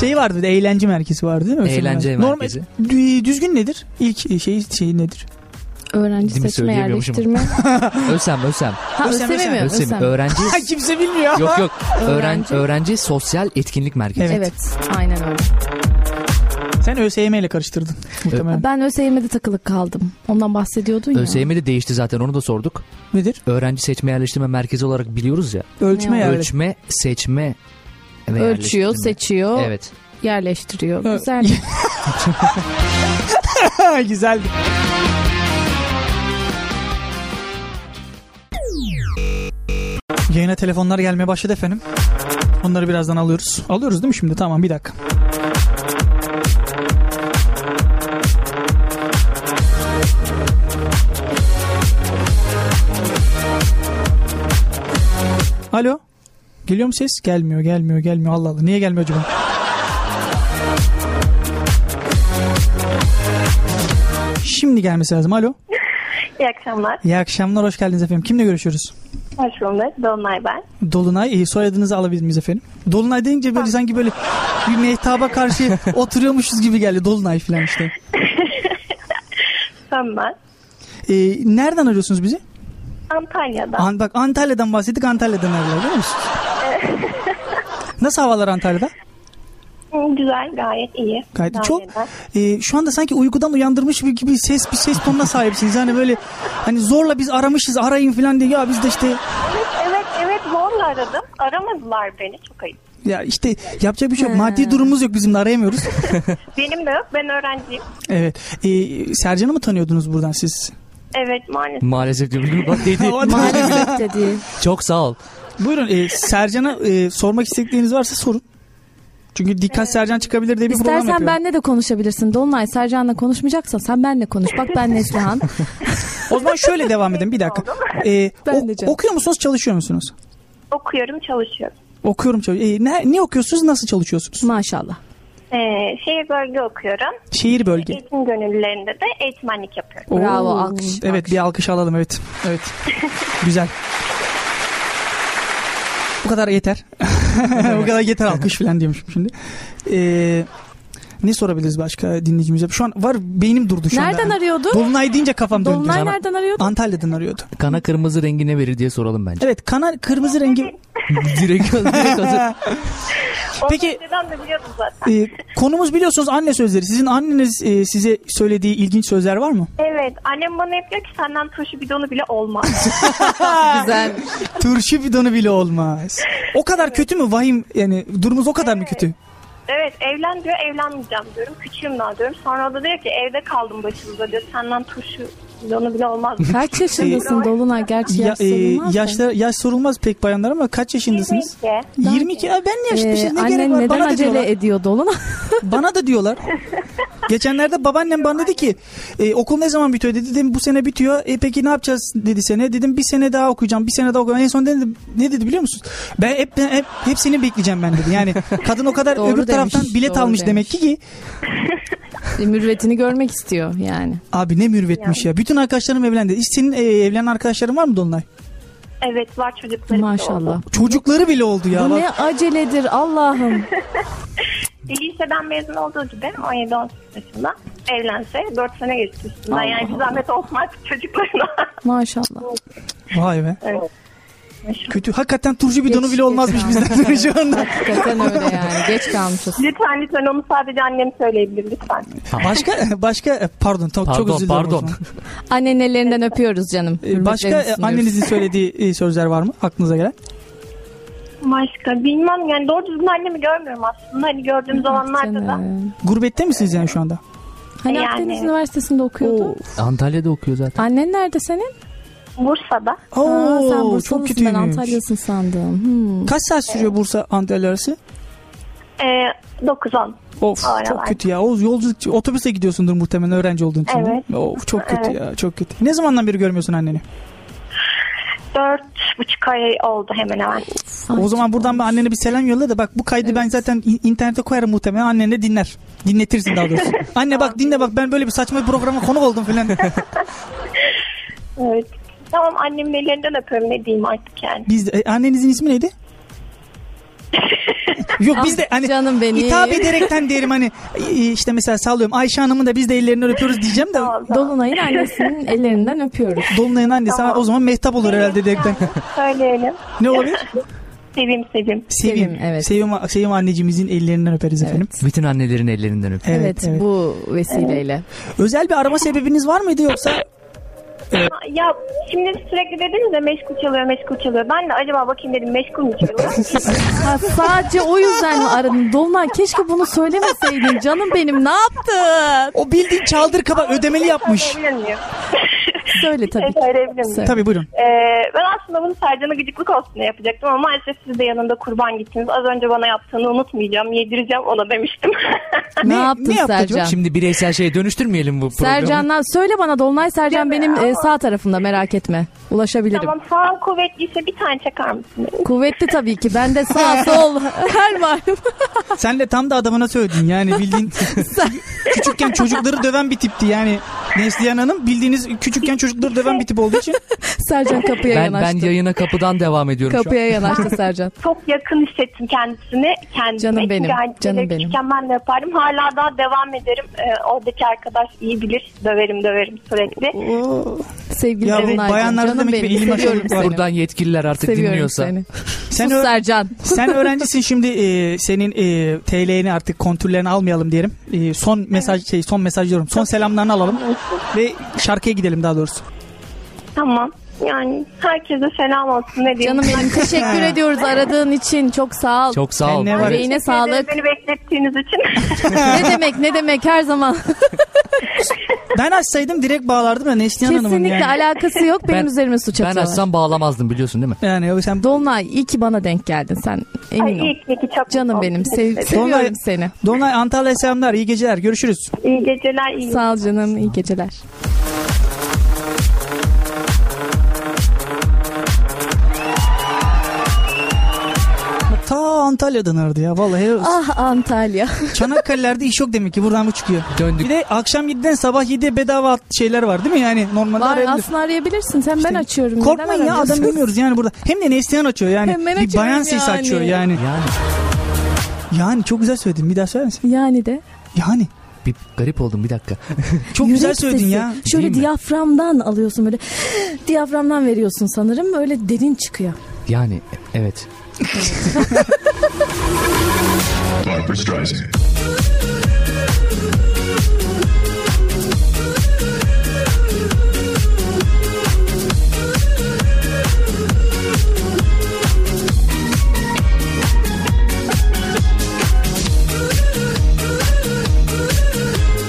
şey vardı bir de eğlence merkezi vardı değil mi? ÖSYM Eğlence Normal- merkezi. Dü- düzgün nedir? İlk şey şey nedir? Öğrenci Değil seçme yerleştirme. ÖSYM, ÖSYM. Ha Ösem, ÖSYM mi? ÖSYM. ÖSYM. Öğrenci Kimse bilmiyor. Yok yok. Öğrenci. Öğrenci. öğrenci sosyal etkinlik merkezi. Evet. Evet. Aynen öyle. Sen ÖSYM ile karıştırdın muhtemelen. Ben ÖSYM'de takılık kaldım. Ondan bahsediyordun ya. ÖSYM de değişti zaten onu da sorduk. Nedir? Öğrenci seçme yerleştirme merkezi olarak biliyoruz ya. Ölçme yani. Ölçme, seçme ve Ölçüyor, yerleştirme. seçiyor, Evet. yerleştiriyor. Güzel. Güzeldi. Yayına telefonlar gelmeye başladı efendim. Onları birazdan alıyoruz. Alıyoruz değil mi şimdi? Tamam bir dakika. Alo. Geliyor mu ses? Gelmiyor, gelmiyor, gelmiyor. Allah Allah. Niye gelmiyor acaba? Şimdi gelmesi lazım. Alo. İyi akşamlar. İyi akşamlar, hoş geldiniz efendim. Kimle görüşüyoruz? Hoş bulduk. Dolunay ben. Dolunay, e, soyadınızı alabilir miyiz efendim? Dolunay deyince böyle sanki böyle bir mehtaba karşı oturuyormuşuz gibi geldi. Dolunay falan işte. Sen ben. E, nereden arıyorsunuz bizi? Antalya'da. An, bak Antalya'dan bahsettik, Antalya'dan arıyorlar biliyor musunuz? Nasıl havalar Antalya'da? Hı, Güzel, gayet iyi. Gayet çok. e, şu anda sanki uykudan uyandırmış bir gibi ses bir ses tonuna sahipsiniz. Yani böyle hani zorla biz aramışız arayın falan diye ya biz de işte Evet, evet, evet zorla aradım. Aramadılar beni. Çok ayıp. ya işte yapacak bir şey yok. Maddi durumumuz yok bizim de arayamıyoruz. Benim de yok. Ben öğrenciyim. evet. E, Sercan'ı mı tanıyordunuz buradan siz? Evet, maalesef. Maalesef diyorum. Bak dedi. Maalesef dedi. Çok sağ ol. Buyurun e, Sercan'a e, sormak istedikleriniz varsa sorun. Çünkü dikkat Sercan çıkabilir diye bir program İstersen yapıyorum. benle de konuşabilirsin. Dolunay Sercan'la konuşmayacaksan sen benle konuş. Bak ben Neslihan. O zaman şöyle devam edin bir dakika. E, Ben o- okuyor musunuz çalışıyor musunuz? Okuyorum, çalışıyorum. Okuyorum çalışıyorum. E, ne, ne okuyorsunuz nasıl çalışıyorsunuz? Maşallah. Ee, şehir bölge okuyorum. Şehir bölge. Eğitim gönüllülerinde de eğitmenlik yapıyorum. Bravo, Oo, alkış, Evet alkış. bir alkış alalım evet. Evet. Güzel. Bu kadar yeter. Bu kadar yeter alkış falan diyormuşum şimdi. Ee, ne sorabiliriz başka dinleyicimize? Şu an var beynim durdu şu Nereden anda. arıyordu? Dolunay deyince kafam döndü. Dolunay nereden arıyordu? Antalya'dan arıyordu. Kana kırmızı rengi ne verir diye soralım bence. Evet kana kırmızı rengi. direkt, direkt hazır. Peki- de biliyordum zaten. Ee, konumuz biliyorsunuz anne sözleri. Sizin anneniz e, size söylediği ilginç sözler var mı? Evet, annem bana hep diyor ki senden turşu bidonu bile olmaz. Güzel. Turşu bidonu bile olmaz. O kadar kötü mü vahim yani durumumuz o kadar mı kötü? Evet evlen diyor evlenmeyeceğim diyorum. Küçüğüm daha diyorum. Sonra o da diyor ki evde kaldım başımıza diyor. Senden turşu onu bile olmaz. Kaç yaşındasın Dolunay? Gerçi Ya, yaş e, sorulmaz yaşlar, yaş sorulmaz pek bayanlar ama kaç yaşındasınız? 22. 22. Ya ben ne yaşlıymışız Ee, ne gerek annen var? neden Bana acele diyorlar. ediyor Dolunay? Bana da diyorlar. Geçenlerde babaannem bana dedi ki e, okul ne zaman bitiyor dedi. Dedim bu sene bitiyor. E peki ne yapacağız dedi sene. Dedim bir sene daha okuyacağım. Bir sene daha okuyacağım. En son dedi, ne dedi biliyor musunuz? Ben hep, hep hepsini bekleyeceğim ben dedi. Yani kadın o kadar öbür taraftan demiş, bilet doğru almış demiş. demek ki ki Mürüvvetini görmek istiyor yani. abi ne mürvetmiş ya. Bütün arkadaşlarım evlendi. Hiç senin e, evlenen arkadaşların var mı Dolunay? Evet var çocukları. Maşallah. Çocukları bile oldu ya. Bu Bak, ne aceledir Allah'ım. Liseden mezun olduğu gibi 17-18 yaşında evlense 4 sene geçti üstünden. Yani bir zahmet artık çocuklarına. Maşallah. Vay be. evet. Kötü. Hakikaten turşu bidonu Geç- bile olmazmış bizden şu anda. Hakikaten öyle yani. Geç kalmışız. Lütfen lütfen onu sadece annem söyleyebilir lütfen. Başka başka pardon çok, çok Pardon, özür dilerim. pardon. ellerinden öpüyoruz canım. Ee, Başka e, annenizin söylediği e, sözler var mı aklınıza gelen? Başka bilmem yani doğru düzgün annemi görmüyorum aslında. Hani gördüğüm zamanlarda da. Gurbette misiniz yani şu anda? Hani Yani- Akdeniz Üniversitesi'nde okuyordu. Antalya'da okuyor zaten. Annen nerede senin? Bursa'da. Oo, Aa, sen çok Bursalısın ben kötüymüş. Antalya'sın sandım. Hmm. Kaç saat sürüyor Bursa Antalya arası? Ee, 9-10. Of Aynen. çok kötü ya. O yolculuk otobüse gidiyorsundur muhtemelen öğrenci olduğun için. Evet. Of çok kötü Evet. ya çok kötü. Ne zamandan beri görmüyorsun anneni? Dört buçuk ay oldu hemen hemen. O zaman buradan bir annene bir selam yolla da bak bu kaydı ben zaten in- internete koyarım muhtemelen annen de dinler. Dinletirsin daha doğrusu. Anne bak dinle bak ben böyle bir saçma bir programa konuk oldum filan. Evet. Tamam annemin ellerinden öpüyorum ne diyeyim artık yani. Biz e, annenizin ismi neydi? Yok biz de hani Canım benim. hitap ederekten diyelim hani işte mesela sallıyorum Ayşe Hanım'ın da biz de ellerinden öpüyoruz diyeceğim de Tamam, tamam. Dolunay'ın annesinin ellerinden öpüyoruz. Dolunay'ın annesi ha, o zaman Mehtap olur herhalde direkten. Söyleyelim. ne olabilir? Sevim sevim. Sevim. Sevim, evet. Sevim, Sevim anneciğimizin ellerinden öperiz efendim. Bütün annelerin ellerinden öp. Evet, Evet, evet. bu vesileyle. Özel bir arama sebebiniz var mıydı yoksa Ya şimdi sürekli dediniz de meşgul çalıyor meşgul çalıyor. Ben de acaba bakayım dedim meşgul mü çalıyor? Ha, sadece o yüzden mi aradın? Dolunay keşke bunu söylemeseydin. Canım benim ne yaptın? o bildiğin çaldır kaba ödemeli yapmış. Söyle tabii Evet, ki. söyleyebilir miyim? Tabii buyurun. Ee, ben aslında bunu Sercan'a gıcıklık olsun diye yapacaktım ama maalesef siz de yanında kurban gittiniz. Az önce bana yaptığını unutmayacağım, yedireceğim ona demiştim. Ne, Ne- yaptın ne yaptı Sercan? acaba? Şimdi bireysel şeye dönüştürmeyelim bu programı. Sercan'dan söyle bana Dolunay Sercan Deme benim e, ama- sağ tarafımda merak etme. Ulaşabilirim. tamam sağ kuvvetliyse bir tane çakar mısın? Kuvvetli tabii ki. Ben de sağ sol her malum. Sen de tam da adamına söyledin yani bildiğin küçükken çocukları döven bir tipti yani. Neslihan Hanım bildiğiniz küçükken çocukları döven bir tip olduğu için Sercan kapıya Ben, yanaştı. ben yayına kapıdan devam ediyorum şu Kapıya yanaştı Sercan. Çok yakın hissettim kendisini. Kendime. Canım benim, Çünkü hani canım benim. ben de yapardım. Hala daha devam ederim. Ee, oradaki arkadaş iyi bilir. Döverim döverim sürekli. Sevgili Ya bu Dolunay'cığım bayanlarda canım benim. bir ilim Seviyorum seni. Buradan yetkililer artık Seviyorum dinliyorsa. seni. sen, Sus Sercan. sen öğrencisin şimdi e, senin e, TL'ni artık kontürlerini almayalım diyelim. E, son mesaj şey son mesaj diyorum. Son selamlarını alalım ve şarkıya gidelim daha doğrusu. Tamam. Yani herkese selam olsun ne diyeyim. Canım benim teşekkür ediyoruz aradığın için. Çok sağ ol. Çok sağ ol. Var. Yüreğine ederim sağlık. Beni beklettiğiniz için. ne demek ne demek her zaman. Ben açsaydım direkt bağlardım ya Neslihan Hanım'ın Kesinlikle yani. alakası yok. Benim Ben- üzerime suç Ben atıyorlar. açsam bağlamazdım biliyorsun değil mi? Yani o sen Dolunay iyi ki bana denk geldin sen Ay, emin ol. iyi ki ki çok Canım mutlu benim oldum. sev- seviyorum Dolunay- seni. Dolunay Antalya selamlar. iyi geceler. Görüşürüz. İyi geceler. iyi Sağ ol canım iyi geceler. Ta Antalya'dan aradı ya. Vallahi. Ah Antalya. Çanakkale'lerde iş yok demek ki. Buradan bu çıkıyor. Döndük. Bir de akşam 7'den sabah 7'ye bedava şeyler var değil mi? Yani normalde Var arayabilir. aslında arayabilirsin. Sen ben açıyorum. Korkmayın ya adam bilmiyoruz yani burada. Hem de Neslihan açıyor yani. Hemen bir açıyorum bayan sesi yani. açıyor yani. Yani Yani çok güzel söyledin. Bir daha söyler misin? Yani de. Yani. bir garip oldum bir dakika. Çok Yürek güzel söyledin sesi. ya. Şöyle Değil mi? diyaframdan alıyorsun böyle. Diyaframdan veriyorsun sanırım. Öyle derin çıkıyor. Yani evet. Barbara Streisand.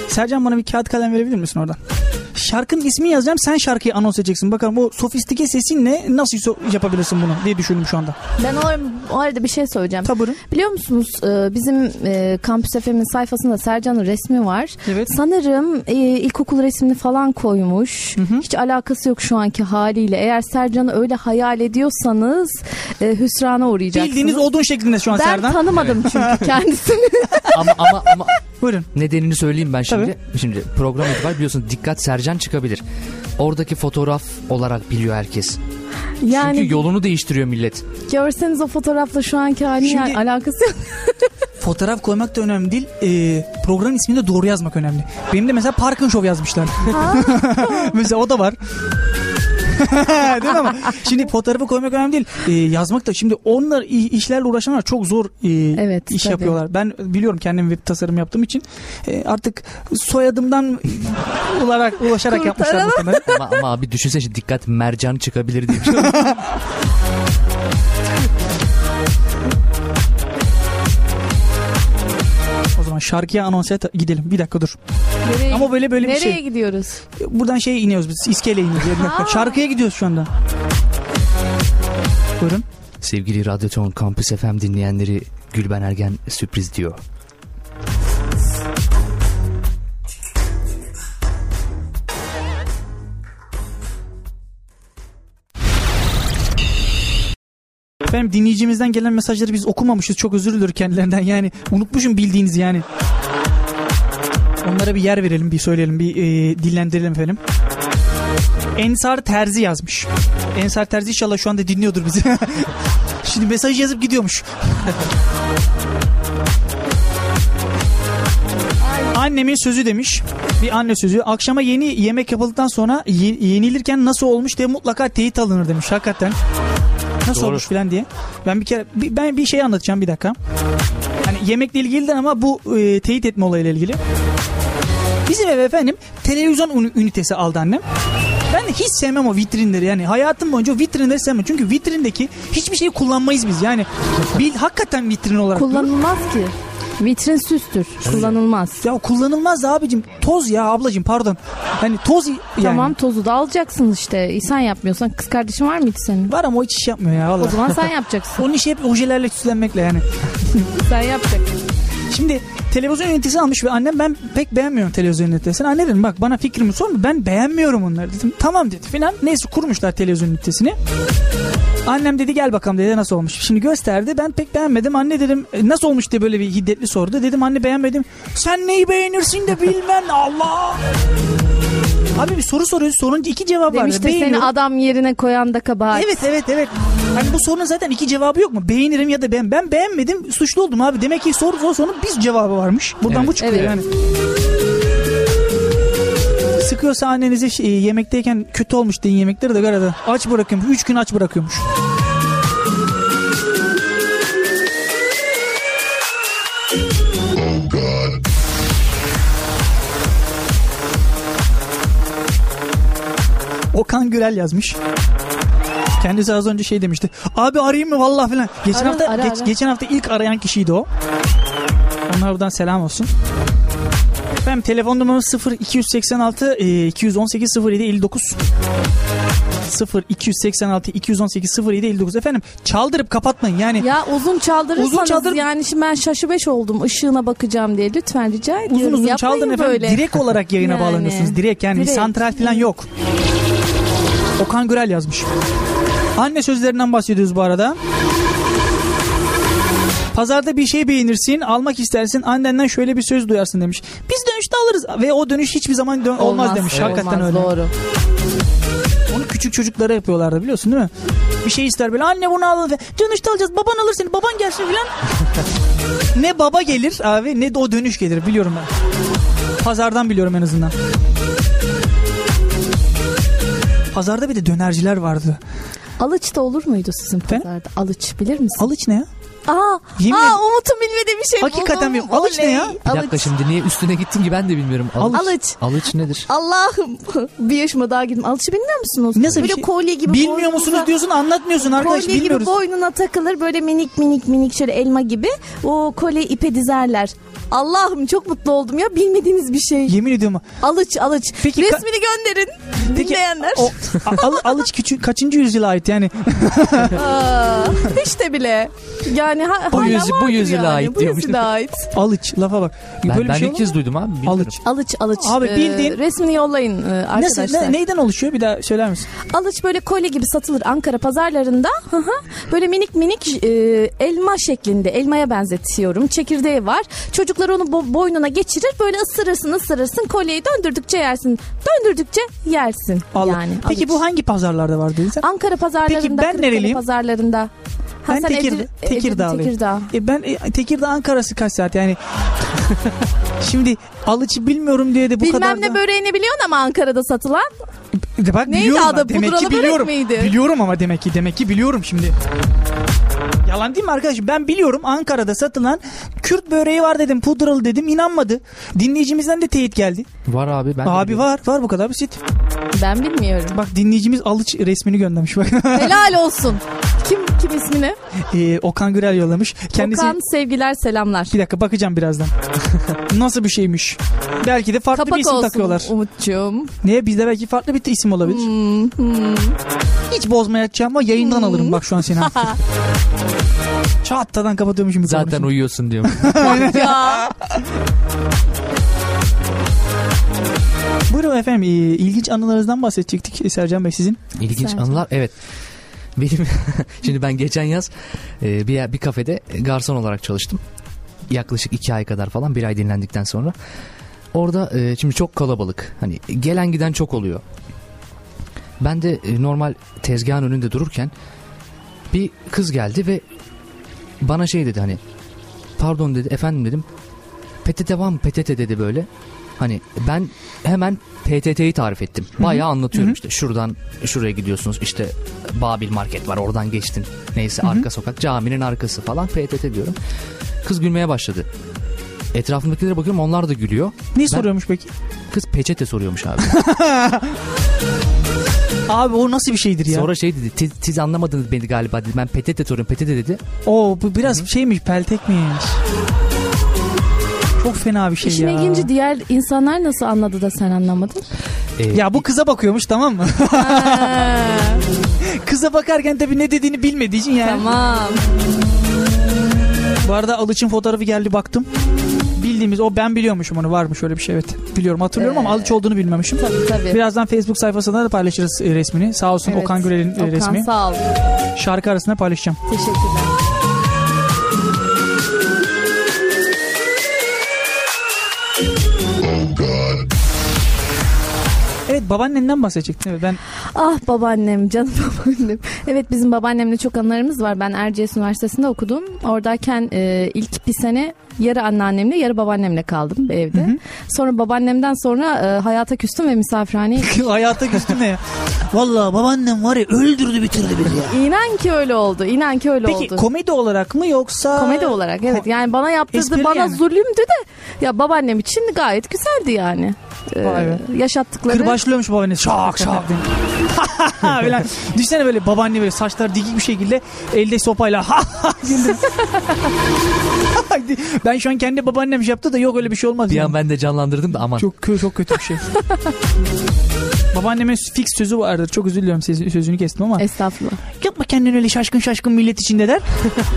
Sercan bana bir kağıt kalem verebilir misin oradan? Şarkının ismini yazacağım sen şarkıyı anons edeceksin. Bakalım o sofistike sesinle nasıl yapabilirsin bunu diye düşündüm şu anda. Ben o, o arada bir şey söyleyeceğim. Tabii. Biliyor musunuz e, bizim e, Kampüs FM'in sayfasında Sercan'ın resmi var. Evet. Sanırım e, ilkokul resmini falan koymuş. Hiç alakası yok şu anki haliyle. Eğer Sercan'ı öyle hayal ediyorsanız e, hüsrana uğrayacaksınız. Bildiğiniz olduğun şeklinde şu an ben Serdan. tanımadım çünkü kendisini. Ama ama ama Buyurun. nedenini söyleyeyim ben şimdi. Şimdi program itibariyle biliyorsun dikkat Sercan çıkabilir. Oradaki fotoğraf olarak biliyor herkes. yani Çünkü yolunu değiştiriyor millet. görseniz o fotoğrafla şu anki halinin Şimdi- yani alakası yok. Fotoğraf koymak da önemli değil. Ee, program ismini de doğru yazmak önemli. Benim de mesela Parkın Show yazmışlar. mesela o da var. değil mi ama? Şimdi fotoğrafı koymak önemli değil. Ee, yazmak da şimdi onlar işlerle uğraşanlar çok zor e, Evet, iş tabii. yapıyorlar. Ben biliyorum kendim web tasarım yaptığım için e, artık soyadımdan olarak ulaşarak yapmışlar muhtemelen. ama, ama abi düşünsene dikkat mercan çıkabilir diye zaman şarkıya anons et gidelim. Bir dakika dur. Nereye, Ama böyle böyle bir nereye şey. gidiyoruz? Buradan şey iniyoruz biz. İskele iniyoruz. Bir dakika. Şarkıya gidiyoruz şu anda. Buyurun. Sevgili Radyoton Campus FM dinleyenleri Gülben Ergen sürpriz diyor. Efendim dinleyicimizden gelen mesajları biz okumamışız. Çok özür dileriz kendilerinden. Yani unutmuşum bildiğiniz yani. Onlara bir yer verelim, bir söyleyelim, bir e, dillendirelim efendim. Ensar Terzi yazmış. Ensar Terzi inşallah şu anda dinliyordur bizi. Şimdi mesaj yazıp gidiyormuş. Annemin sözü demiş. Bir anne sözü. Akşama yeni yemek yapıldıktan sonra ye- yenilirken nasıl olmuş diye mutlaka teyit alınır demiş. Hakikaten. Nasıl Doğru. olmuş filan diye. Ben bir kere bir- ben bir şey anlatacağım bir dakika. Hani yemekle ilgili de ama bu e, teyit etme olayıyla ilgili. Bizim eve efendim televizyon ünitesi aldı annem. Ben hiç sevmem o vitrinleri yani hayatım boyunca o vitrinleri sevmem. Çünkü vitrindeki hiçbir şeyi kullanmayız biz yani. Bil, hakikaten vitrin olarak. Kullanılmaz ki. Vitrin süstür. Kullanılmaz. Ya kullanılmaz da abicim. Toz ya ablacım pardon. Hani toz yani. Tamam tozu da alacaksın işte. Sen yapmıyorsan kız kardeşin var mıydı senin? Var ama o hiç iş yapmıyor ya O valla. zaman sen yapacaksın. Onun işi hep ojelerle süslenmekle yani. sen yapacaksın. Şimdi televizyon ünitesi almış ve annem ben pek beğenmiyorum televizyon ünitesini. Anne dedim bak bana fikrimi sorma ben beğenmiyorum onları dedim. Tamam dedi filan. Neyse kurmuşlar televizyon ünitesini. Annem dedi gel bakalım dedi nasıl olmuş. Şimdi gösterdi ben pek beğenmedim. Anne dedim "E, nasıl olmuş diye böyle bir hiddetli sordu. Dedim anne beğenmedim. Sen neyi beğenirsin de bilmem Allah. Abi bir soru soruyoruz. Sorunun iki cevabı var. Demiştir seni adam yerine koyan da kabahat. Evet evet evet. Hani bu sorunun zaten iki cevabı yok mu? Beğenirim ya da ben. Ben beğenmedim suçlu oldum abi. Demek ki soru soru sorunun bir cevabı varmış. Buradan Evet. bu çıkıyor Evet. yani. Sıkıyorsa annenize yemekteyken kötü olmuş deyin yemekleri de arada. Aç bırakıyormuş. Üç gün aç bırakıyormuş. Okan Gürel yazmış. Kendisi az önce şey demişti. Abi arayayım mı vallahi falan. Geçen Ara, hafta ara, geç- ara. geçen hafta ilk arayan kişiydi o. Onlara buradan selam olsun. Efendim telefon numaramız 0 286 e, 218 07 59 0 286 218 07 59 efendim çaldırıp kapatmayın yani Ya uzun çaldırırsanız Uzun çaldır- yani şimdi ben şaşı beş oldum ışığına bakacağım diye lütfen rica ediyorum. uzun uzun Yapmayın çaldırın efendim böyle. direkt olarak yayına Yani. bağlanıyorsunuz direkt yani Direkt. santral falan yok. Okan Gürel yazmış. Anne sözlerinden bahsediyoruz bu arada. Pazarda bir şey beğenirsin, almak istersin, annenden şöyle bir söz duyarsın demiş. Biz dönüşte alırız ve o dönüş hiçbir zaman dön- olmaz, demiş. evet, Hakikaten olmaz, öyle. Doğru. Onu küçük çocuklara yapıyorlardı biliyorsun değil mi? Bir şey ister böyle anne bunu al dönüşte alacağız baban alır seni baban gelsin filan. ne baba gelir abi ne de o dönüş gelir biliyorum ben. Pazardan biliyorum en azından. Pazarda bir de dönerciler vardı. Alıç da olur muydu sizin pazarda? Alıç bilir misin? Alıç ne ya? Aa, Yemin aa. Umut'un bilmediği bir şey Hakikaten buldum. mi? Alıç ne ya? Bir dakika Alıç. şimdi niye üstüne gittim ki ben de bilmiyorum. Alıç. Alıç. Alıç nedir? Allah'ım bir yaşıma daha girdim. Alıç'ı bilmiyor musunuz? Nasıl bir böyle şey? kolye gibi Bilmiyor musunuz diyorsun anlatmıyorsun arkadaş Kolye bilmiyoruz. gibi boynuna takılır böyle minik minik minik şöyle elma gibi. O kolye ipe dizerler. Allah'ım çok mutlu oldum ya bilmediğiniz bir şey. Yemin ediyorum. Alıç alıç. Peki ka- Resmini gönderin Peki dinleyenler. o, a- al, alıç küçük, kaçıncı yüzyıla ait yani? Aa, hiç de bile. Yani ha, Bu hala yüzü- bu yüzyıla yani. ait Bu diyormuş. yüzyıla ait. Alıç lafa bak. Ben, Böyle ben bir şey ilk kez duydum abi. Bilmiyorum. Alıç. Alıç alıç. Abi Ee, bildiğin- resmini yollayın e, arkadaşlar. Nasıl, ne- neyden oluşuyor bir daha söyler misin? Alıç böyle kolye gibi satılır Ankara pazarlarında. Böyle minik minik e, elma şeklinde. Elmaya benzetiyorum. Çekirdeği var. Çocuklar onu bo- boynuna geçirir. Böyle ısırırsın ısırırsın. Kolyeyi döndürdükçe yersin. Döndürdükçe yersin. Allah. Yani. Peki alıç. bu hangi pazarlarda var dedin sen? Ankara pazarlarında. Peki ben nereliyim? pazarlarında. Ha, Ben Tekir, Tekirdağlıyım. Tekirdağ. E ben e, Tekirdağ Ankara'sı kaç saat yani? Şimdi alıcı bilmiyorum diye de bu Bilmem kadar ne da... böreğini biliyorsun ama Ankara'da satılan. De bak Neydi biliyorum adı? Demek ki biliyorum. miydi? Biliyorum ama demek ki demek ki biliyorum şimdi. Yalan değil mi arkadaşım? Ben biliyorum Ankara'da satılan Kürt böreği var dedim. Pudralı dedim. inanmadı. Dinleyicimizden de teyit geldi. Var abi. Ben Abi var. Var bu kadar basit. Ben bilmiyorum. Bak dinleyicimiz alıç resmini göndermiş. Bak. Helal olsun. Kim kim ismini? Ee, Okan Gürel yollamış. Kendisi Okan sevgiler selamlar. bir dakika bakacağım birazdan. Nasıl bir şeymiş? Belki de farklı bir Kapak isim olsun takıyorlar. Umut'cuğum. Niye? Bizde belki farklı bir isim olabilir. Hmm, hmm. Hiç bozmayacağım ama yayından alırım bak şu an seni. Çattadan kapatıyormuşum. Zaten uyuyorsun diyorum. ya. Buyurun efendim. ee, ilginç anılarınızdan bahsedecektik Sercan Bey sizin. İlginç Sercan. anılar. Evet. Benim şimdi ben geçen yaz e, bir bir kafede garson olarak çalıştım. Yaklaşık iki ay kadar falan bir ay dinlendikten sonra. Orada e, şimdi çok kalabalık. Hani gelen giden çok oluyor. Ben de e, normal tezgahın önünde dururken bir kız geldi ve bana şey dedi hani pardon dedi efendim dedim PTT var mı PTT dedi böyle. Hani ben hemen PTT'yi tarif ettim. Bayağı anlatıyorum işte şuradan şuraya gidiyorsunuz işte Babil Market var oradan geçtin. Neyse arka sokak caminin arkası falan PTT diyorum. Kız gülmeye başladı. Etrafımdakilere bakıyorum onlar da gülüyor. Ne soruyormuş peki? Kız peçete soruyormuş abi. Abi o nasıl bir şeydir ya? Sonra şey dedi "Siz- anlamadınız beni galiba dedi. Ben PTT soruyorum PTT dedi. O bu biraz şeymiş peltekmiş. Çok fena bir şey İşin ya. ilginci diğer insanlar nasıl anladı da sen anlamadın? Ee, Ya bu kıza bakıyormuş tamam mı? Kıza bakarken tabii ne dediğini bilmediği için yani. tamam. Bu arada Alıç'ın fotoğrafı geldi baktım. Bildiğimiz o ben biliyormuşum onu varmış öyle bir şey evet. Biliyorum hatırlıyorum ama Ee, Alıç olduğunu bilmemişim. Tabii tabii. Birazdan Facebook sayfasında da paylaşırız e, resmini. Sağ olsun Evet. Okan Gürel'in e, Okan resmi. sağ ol. Şarkı arasında paylaşacağım. Teşekkürler. Babaannenden bahsedecektin. Ben Ah babaannem canım babaannem. Evet bizim babaannemle çok anılarımız var. Ben Erciyes Üniversitesi'nde okudum. Oradayken e, ilk bir sene yarı anneannemle yarı babaannemle kaldım evde. Sonra babaannemden sonra e, hayata küstüm ve misafirhaneye hayata küstüm ne ya? Valla babaannem var ya öldürdü bitirdi beni ya. İnan ki öyle oldu. İnan ki öyle Peki oldu. komedi olarak mı yoksa? Komedi olarak evet. Yani bana yaptırdı bana yani. zulümdü de ya babaannem için gayet güzeldi yani. Ee, yaşattıkları. Kırbaçlıyormuş babaanne. Şak şak. Falan. Düşünsene böyle babaanne böyle saçlar dikik bir şekilde elde sopayla. ben şu an kendi babaannem şey yaptı da yok öyle bir şey olmaz. bir yani. an ben de canlandırdım da aman. Çok kö- çok kötü bir şey. Babaannemin fix sözü vardır. Çok özür diliyorum sözünü kestim ama. Estağfurullah. Yapma kendini öyle şaşkın şaşkın millet içinde der.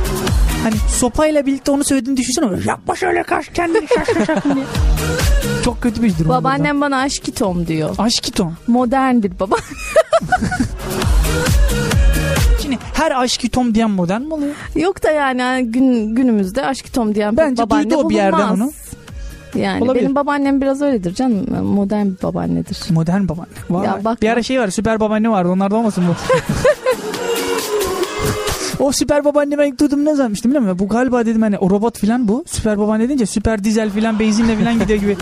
hani sopayla birlikte onu söylediğini düşünsene. Yapma şöyle kaş kendini şaşkın şaşkın diye. Çok kötü bir durum. Babaannem bana aşkitom diyor. Aşkiton. Modern bir baba. Şimdi her aşkitom diyen modern mi oluyor? Yok da yani gün, günümüzde aşkitom diyen pek Bence babaanne duydu o bir yerden bulunmaz. onu. Yani Olabilir. benim babaannem biraz öyledir canım. Modern bir babaannedir. Modern babaanne. Vay. Ya bak bir ara şey var süper babaanne vardı onlarda olmasın bu. o süper babaanne ben ilk duydum ne zannetmiştim biliyor musun? Bu galiba dedim hani o robot filan bu. Süper babaanne deyince süper dizel filan benzinle filan gidiyor gibi.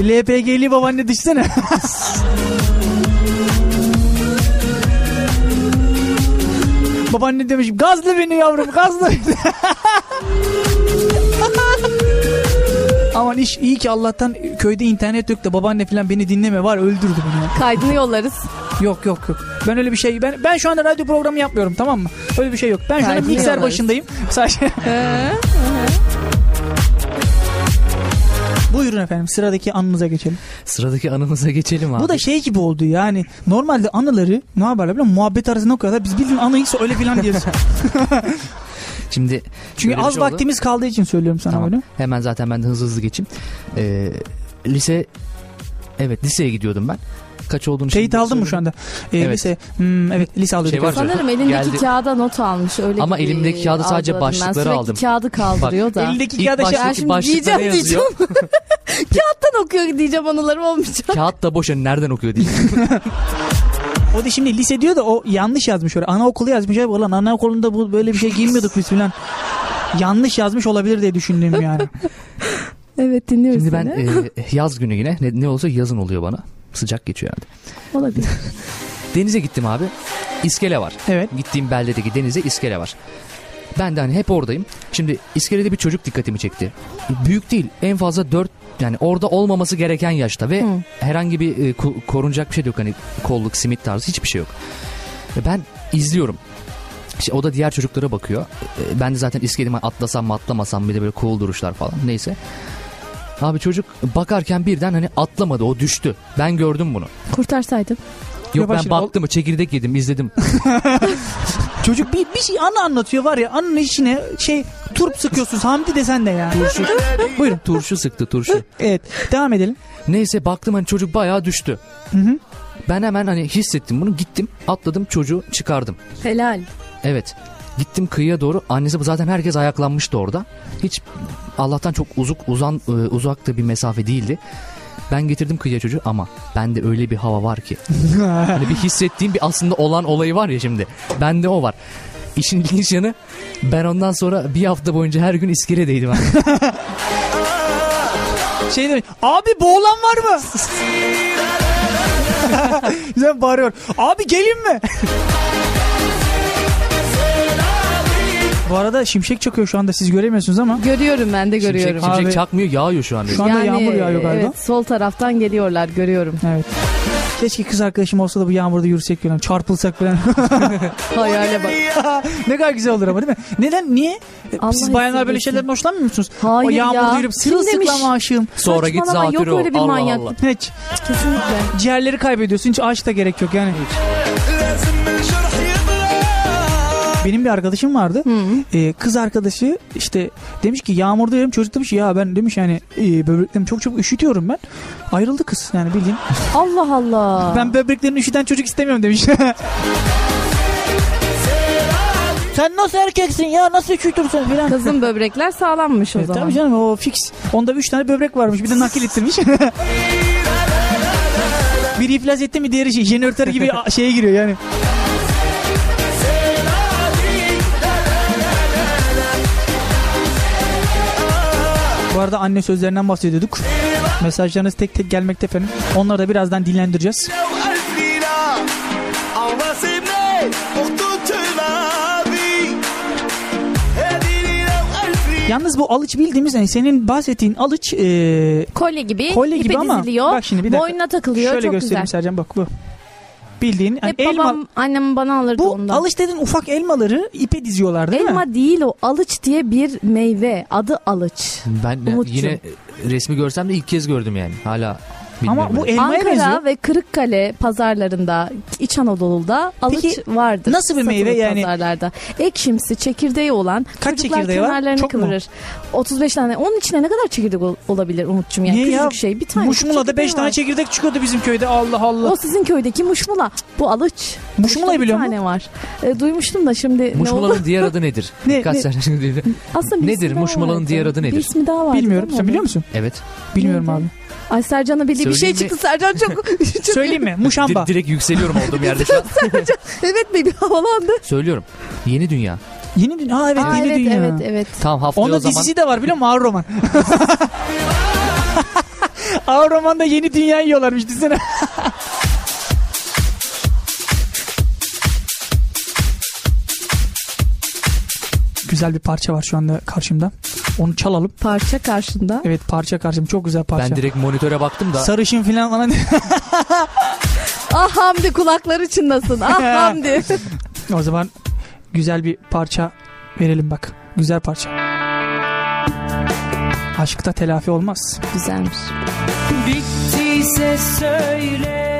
LPG'li babaanne düşsene. babaanne demiş gazlı beni yavrum gazlı beni. Aman iş iyi ki Allah'tan köyde internet yok da babaanne falan beni dinleme var öldürdü beni. Kaydını yollarız. Yok yok yok. Ben öyle bir şey ben ben şu anda radyo programı yapmıyorum tamam mı? Öyle bir şey yok. Ben şu anda mikser başındayım. Sadece Buyurun efendim sıradaki anınıza geçelim. Sıradaki anımıza geçelim abi. Bu da şey gibi oldu yani normalde anıları ne biliyor musun? Muhabbet arasında okuyorlar. Biz bildiğin anıyı öyle filan diyoruz. Şimdi Çünkü az şey oldu. vaktimiz kaldığı için söylüyorum sana Tamam. böyle. Hemen zaten ben de hızlı hızlı geçeyim. Ee, lise evet liseye gidiyordum ben. Kaç olduğunu Teyit aldın mı şu anda? Ee, Evet. Lise, hmm, evet lise alıyorduk. Şey Sanırım elindeki Geldi. kağıda not almış. Öyle Ama elimdeki kağıda sadece başlıkları ben aldım. kağıdı kaldırıyor da. Elindeki kağıda şey, Ben şimdi diyeceğim diyeceğim. Kağıttan okuyor diyeceğim anılarım olmayacak. Kağıt da boş yani nereden okuyor diye. O da şimdi lise diyor da o yanlış yazmış oraya. Anaokulu yazmış. Abi, Ulan anaokulunda bu böyle bir şey giymiyorduk biz filan. Yanlış yazmış olabilir diye düşündüm yani. Evet dinliyoruz Şimdi ben seni. e, yaz günü yine ne, ne olsa yazın oluyor bana. Sıcak geçiyor yani. Olabilir. Denize gittim abi. İskele var. Evet. Gittiğim beldedeki denize iskele var. Ben de hani hep oradayım. Şimdi iskelede bir çocuk dikkatimi çekti. Büyük değil. En fazla 4 yani orada olmaması gereken yaşta ve Hı. herhangi bir e, ko- korunacak bir şey yok. Hani kolluk, simit tarzı hiçbir şey yok. Ve ben izliyorum. İşte o da diğer çocuklara bakıyor. E, Ben de zaten iskelime atlasam mı atlamasam bir de böyle cool duruşlar falan. Neyse. Abi çocuk bakarken birden hani atlamadı o düştü. Ben gördüm bunu. Kurtarsaydım. Yok ben baktım çekirdek yedim izledim. Çocuk bir, bir şey anı anlatıyor var ya. Anının içine şey turp sıkıyorsunuz. Hamdi desen de ya. Turşu. Buyurun. Turşu sıktı turşu. Evet. Devam edelim. Neyse baktım hani çocuk bayağı düştü. Hı hı. Ben hemen hani hissettim bunu gittim atladım çocuğu çıkardım. Helal. Evet. Gittim kıyıya doğru. Annesi zaten herkes ayaklanmıştı orada. Hiç Allah'tan çok uzak uzan e, uzakta bir mesafe değildi. Ben getirdim kıyıya çocuğu ama bende öyle bir hava var ki. hani bir hissettiğim bir aslında olan olayı var ya şimdi. Bende o var. İşin ilginç yanı ben ondan sonra bir hafta boyunca her gün iskeledeydim. abi. Şey demiş. Abi boğulan var mı? Güzel bağırıyor. Abi gelin mi? Bu arada şimşek çakıyor şu anda siz göremiyorsunuz ama Görüyorum ben de görüyorum. Şimşek, şimşek Abi. çakmıyor yağıyor şu anda. Şu anda yağmur yağıyor galiba. Evet sol taraftan geliyorlar görüyorum. evet. Keşke kız arkadaşım olsa da bu yağmurda yürüsek falan çarpılsak falan. Hayale bak. ne kadar güzel olur ama değil mi? Neden? Niye? Allah Siz bayanlar böyle şeylerden hoşlanmıyor musunuz? Hayır o yağmurda ya. demiş? sırılsıklam aşığım. Sonra git yok zatürre ol. öyle bir Allah manyak. Allah. Hiç. Kesinlikle. Ciğerleri kaybediyorsun. Hiç aşk da gerek yok yani. Benim bir arkadaşım vardı. Ee, kız arkadaşı işte demiş ki yağmurda yürüyorum. Çocuk demiş ya ben demiş yani e, böbreklerimi çok çok üşütüyorum ben. Ayrıldı kız yani bildiğin. Allah Allah. Ben böbreklerini üşüten çocuk istemiyorum demiş. Sen nasıl erkeksin ya nasıl üşütürsün filan. Kızın böbrekler sağlammış o Evet, zaman. tabii canım o fix. Onda 3 tane böbrek varmış bir de nakil ettirmiş. Biri iflas etti mi diğeri şey, jeneratör gibi şeye giriyor yani. Bu arada anne sözlerinden bahsediyorduk. Mesajlarınız tek tek gelmekte efendim. Onları da birazdan dinlendireceğiz. Yalnız bu alıç bildiğimiz yani senin bahsettiğin alıç e, Kolye gibi. Kolye gibi ama diziliyor. bak şimdi bir dakika. Boynuna takılıyor. şöyle çok göstereyim güzel. Sercan bak bu. Bildiğin yani Hep elma babam annem bana alırdı bu ondan. alış dediğin ufak elmaları ipe diziyorlar değil mi? Elma değil o. Alıç diye bir meyve. Adı alıç. Ben Umut'cum. yine resmi görsem de ilk kez gördüm yani. Hala bilmiyorum. Ama bu elmaya Ankara benziyor. ve Kırıkkale pazarlarında, İç Anadolu'da alıç Peki, vardır. nasıl bir meyve yani? Pazarlarda. Ekşimsi, çekirdeği olan. Kaç çocuklar çekirdeği var? kenarlarını Çok mu? kıvırır. 35 tane. Onun içine ne kadar çekirdek ol- olabilir Umut'cum? Yani Niye ya? şey. Bir tane Muşmula'da 5 çekirdeği tane çekirdek çıkıyordu bizim köyde. Allah Allah. O sizin köydeki muşmula. Bu alıç. Muşmulayı Bir biliyor tane musun? var. E, duymuştum da şimdi ne oldu? Muşmula'nın diğer adı nedir? Ne- Birkaç ne-. Aslında bir Nedir? Muşmula'nın diğer adı nedir? Bir ismi daha var. Bilmiyorum. Sen biliyor musun? Evet. Bilmiyorum abi. Ay Sercan'a bildiği bir şey mi? çıktı. Sercan çok... çok Söyleyeyim mi? Muşamba. Di- direkt yükseliyorum olduğum yerde şu an. evet mi? Bir havalandı. Söylüyorum. Yeni Dünya. Yeni dünya. Aa evet Aa, yeni evet, dünya. evet evet. Tamam haftaya Onun o zaman. dizisi de var biliyor musun? Ağır roman. Ağır romanda yeni dünya yiyorlarmış düşünsene. Güzel bir parça var şu anda karşımda. Onu çalalım. Parça karşında. Evet parça karşımda. Çok güzel parça. Ben direkt monitöre baktım da. Sarışın falan falan. Ah Hamdi kulakları çınlasın. Ah Hamdi. o zaman güzel bir parça verelim bak. Güzel parça. Aşkta telafi olmaz. Güzelmiş. Bittiyse söyle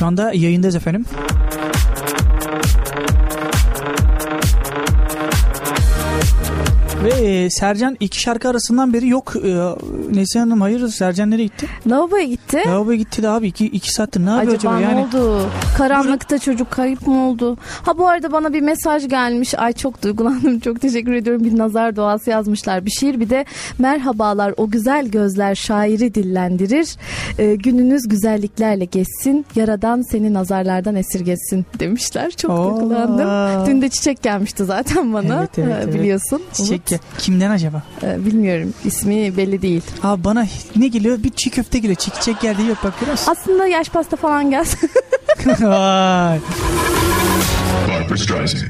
Şu anda yayındayız efendim. E, Sercan iki şarkı arasından beri yok. E, Neslihan Hanım hayırdır Sercan nereye gitti? Lavaboya gitti. Lavaboya gitti de abi iki, iki saattir ne yapıyor Acaba acaba, ne yani? oldu? Karanlıkta çocuk kayıp mı oldu? Ha bu arada bana bir mesaj gelmiş. Ay çok duygulandım. Çok teşekkür ediyorum. Bir nazar duası yazmışlar. Bir şiir bir de merhabalar o güzel gözler şairi dillendirir. Ee, gününüz güzelliklerle geçsin. Yaradan seni nazarlardan esirgesin demişler. Çok Oo. duygulandım. Dün de çiçek gelmişti zaten bana. Evet, evet, Ee, evet. Biliyorsun. Çiçek ya. Kimden acaba? Ee, bilmiyorum. İsmi belli değil. Abi bana ne geliyor? Bir çiğ köfte geliyor. Çiğ çiçek geldi yok bak musun? Aslında yaş pasta falan. Vay. Streisand.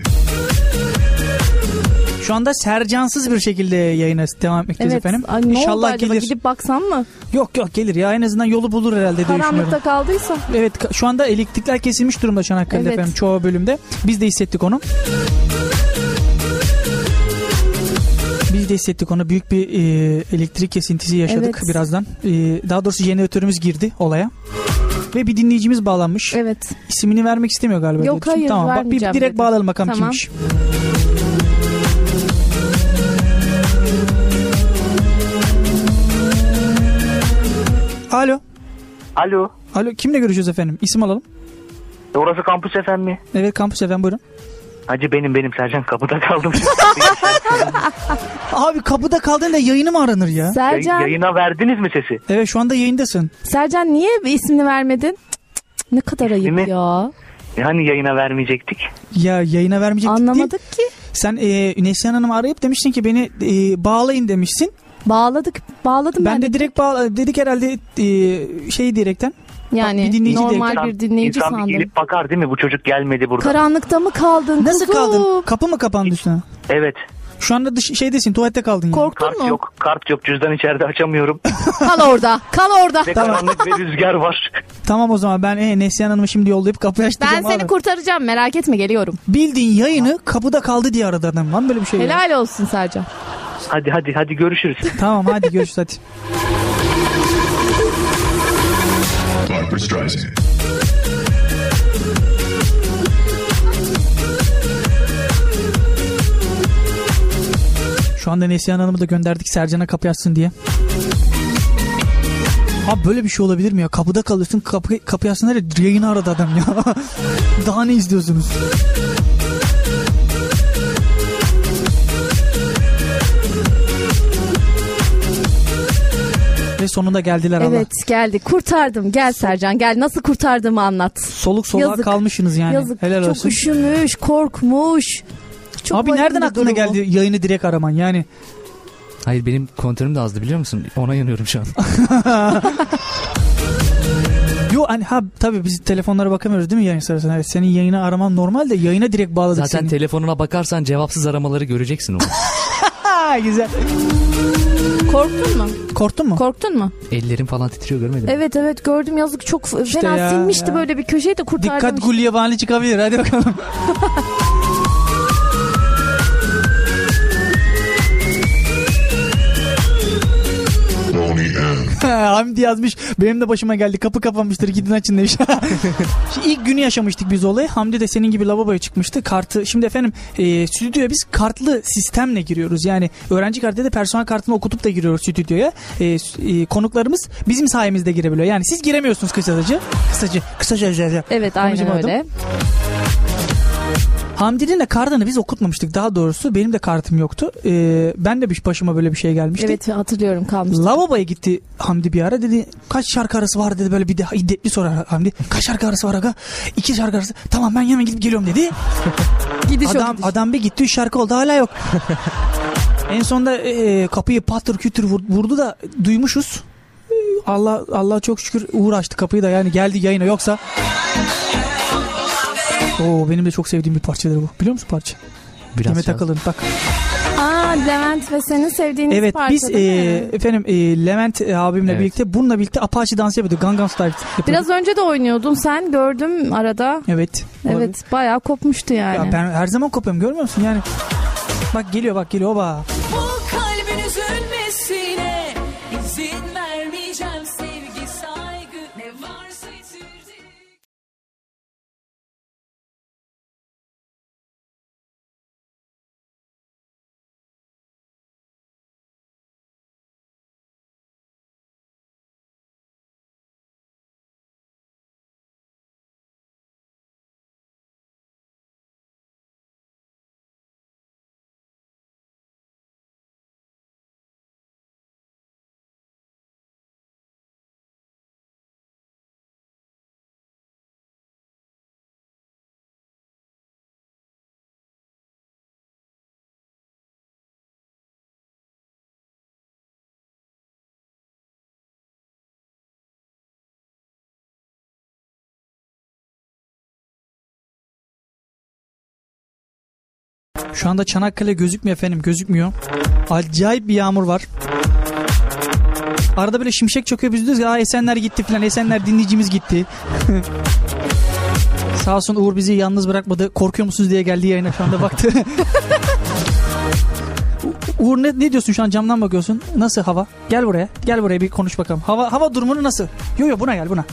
Şu anda Sercansız bir şekilde yayına devam etmekteyiz evet. efendim. Ay, ne oldu İnşallah acaba? gelir. Gidip baksam mı? Yok yok gelir ya en azından yolu bulur herhalde diye düşünüyorum. Karanlıkta kaldıysa. Evet şu anda elektrikler kesilmiş durumda Çanakkale'de Evet. efendim çoğu bölümde. Biz de hissettik onu. Biz de hissettik onu. Büyük bir e, elektrik kesintisi yaşadık Evet. birazdan. E, daha doğrusu jeneratörümüz girdi olaya. Ve bir dinleyicimiz bağlanmış. Evet. İsmini vermek istemiyor galiba. Yok, hayır, Tamam bak bir direkt dedi. bağlayalım bakalım Tamam. kimmiş. Alo. Alo. Alo kimle görüşüyoruz efendim? İsim alalım. Orası kampüs efendim mi? Evet kampüs efendim buyurun. Hacı benim benim Sercan kapıda kaldım. Abi kapıda kaldın da yayını mı aranır ya? Sercan, Yayına verdiniz mi sesi? Evet şu anda yayındasın. Sercan niye bir ismini vermedin? Cık, cık, cık, Ne kadar ayıp İsmimi- ya. Yani yayına vermeyecektik. Ya yayına vermeyecektik değil. Anlamadık ki. Sen e, Neslihan Hanım'ı arayıp demiştin ki beni e, bağlayın demişsin. Bağladık. Bağladım ben, Ben de direkt bağla dedik herhalde e, şey direkten. Yani bir dinleyici normal direkt- bir dinleyici İnsan sandım. gelip bakar değil mi? Bu çocuk gelmedi burada. Karanlıkta mı kaldın Nasıl kuzum? kaldın? Kapı mı kapandı üstüne? evet. Şu anda dış, şeydesin tuvalette kaldın yani. Korktun Kart mu? yok. Kart yok. Cüzdan içeride açamıyorum. Kal orada. Kal orada. Ve karanlık ve rüzgar var. Tamam o zaman ben e, Neslihan Hanım'ı şimdi yollayıp kapıyı Ben açtıracağım seni abi. kurtaracağım merak etme geliyorum. Bildiğin yayını kapıda kaldı diye aradı adam. Lan böyle bir şey ya. Helal olsun Sercan. Hadi hadi hadi görüşürüz. Tamam hadi görüşürüz hadi. Streisand. Şu anda Neslihan Hanım'ı da gönderdik Sercan'a kapı açsın diye. Abi böyle bir şey olabilir mi ya? Kapıda kalıyorsun kapı, kapı açsın? Yayını aradı adam ya. Daha ne izliyorsunuz? Ve sonunda geldiler Allah. Evet geldi kurtardım gel Sercan gel nasıl kurtardığımı anlat. Soluk soluğa Yazık. kalmışsınız yani. Yazık Helal çok olsun. üşümüş korkmuş. Çok Abi nereden aklına durumu. geldi yayını direkt araman yani? Hayır benim kontörüm de azdı biliyor musun? Ona yanıyorum şu an. Yo hani ha tabii biz telefonlara bakamıyoruz değil mi yayın sırasında? Evet, senin yayını araman normal de yayına direkt bağladık Zaten seni. telefonuna bakarsan cevapsız aramaları göreceksin onu. güzel. Korktun mu? Korktun mu? Korktun mu? Ellerim falan titriyor görmedin mi? Evet evet gördüm yazık çok İşte fena ya, silmişti ya. böyle bir köşeyi de kurtardım. Dikkat gul yabani çıkabilir hadi bakalım. Hamdi yazmış benim de başıma geldi kapı kapanmıştır gidin açın demiş. Şimdi ilk günü yaşamıştık biz olayı. Hamdi de senin gibi lavaboya çıkmıştı. Kartı şimdi efendim e, stüdyoya biz kartlı sistemle giriyoruz. Yani öğrenci kartı da personel kartını okutup da giriyoruz stüdyoya. E, e, konuklarımız bizim sayemizde girebiliyor. Yani siz giremiyorsunuz kısaca. Kısaca. Kısaca. Evet aynen öyle. Hamdi'nin de kartını biz okutmamıştık daha doğrusu. Benim de kartım yoktu. Ee, ben de bir başıma böyle bir şey gelmişti. Evet hatırlıyorum kalmıştı. Lavaboya gitti Hamdi bir ara dedi kaç şarkı arası var dedi böyle bir de hiddetli sorar Hamdi. Kaç şarkı arası var aga? İki şarkı arası. Tamam ben hemen gidip geliyorum dedi. Gidiş adam gidiş. adam bir gitti üç şarkı oldu hala yok. en sonunda e, kapıyı patır kütür vur- vurdu da duymuşuz. E, Allah Allah çok şükür uğraştı kapıyı da yani geldi yayına yoksa Oo benim de çok sevdiğim bir parçadır bu. Biliyor musun parça? Biraz Demet. Akalın bak. Aa Levent ve senin sevdiğiniz Evet parça biz e, efendim e, Levent e, abimle Evet. birlikte bununla birlikte Apache dansı yapıyorduk. Gangnam Style yapıyorduk. Biraz önce de oynuyordun sen gördüm arada. Evet. olabilir. Evet bayağı kopmuştu yani. Ya ben her zaman kopuyorum görmüyor musun yani? Bak geliyor bak geliyor oba. Şu anda Çanakkale gözükmüyor efendim gözükmüyor. Acayip bir yağmur var. Arada böyle şimşek çakıyor biz diyoruz ya "Aa, Esenler gitti falan Esenler dinleyicimiz gitti. Sağ olsun Uğur bizi yalnız bırakmadı. Korkuyor musunuz diye geldi yayına şu anda baktı. Uğur ne, ne diyorsun şu an camdan bakıyorsun? Nasıl hava? Gel buraya. Gel buraya bir konuş bakalım. Hava hava durumunu nasıl? Yo yo buna gel buna.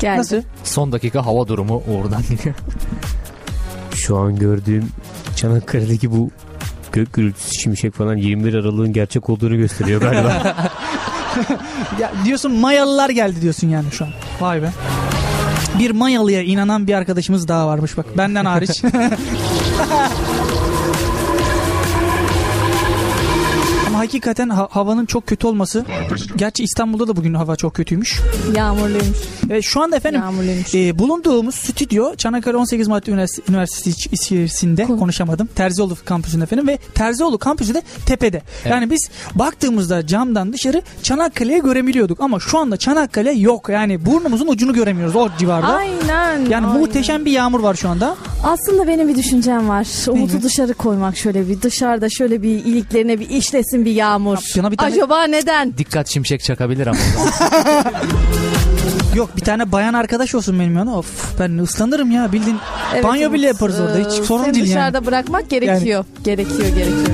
Geldi. Nasıl? Son dakika hava durumu oradan geliyor. Şu an gördüğüm Çanakkale'deki bu gök gürültüsü şimşek falan 21 Aralık'ın gerçek olduğunu gösteriyor galiba. Ya diyorsun Mayalılar geldi diyorsun yani şu an. Vay be. Bir Mayalı'ya inanan bir arkadaşımız daha varmış bak. Benden hariç. hakikaten ha- havanın çok kötü olması. Gerçi İstanbul'da da bugün hava çok kötüymüş. Yağmurluymuş. Evet, şu anda efendim Yağmurluymuş. e, bulunduğumuz stüdyo Çanakkale 18 Mart Üniversitesi, Üniversitesi içerisinde Kon- konuşamadım. Terzioğlu kampüsünde efendim ve Terzioğlu kampüsü de tepede. Yani biz baktığımızda camdan dışarı Çanakkale'yi görebiliyorduk ama şu anda Çanakkale yok. Yani burnumuzun ucunu göremiyoruz o civarda. Aynen. Yani aynen. muhteşem bir yağmur var şu anda. Aslında benim bir düşüncem var. Umut'u dışarı koymak şöyle bir dışarıda şöyle bir iliklerine bir işlesin bir yağmur. Yana bir tane- Acaba neden? Dikkat şimşek çakabilir ama. Yok bir tane bayan arkadaş olsun benim yana. Of ben ıslanırım ya bildiğin. Evet, Banyo bile yaparız orada. Hiç e, sorun seni değil yani. dışarıda bırakmak gerekiyor. Gerekiyor gerekiyor.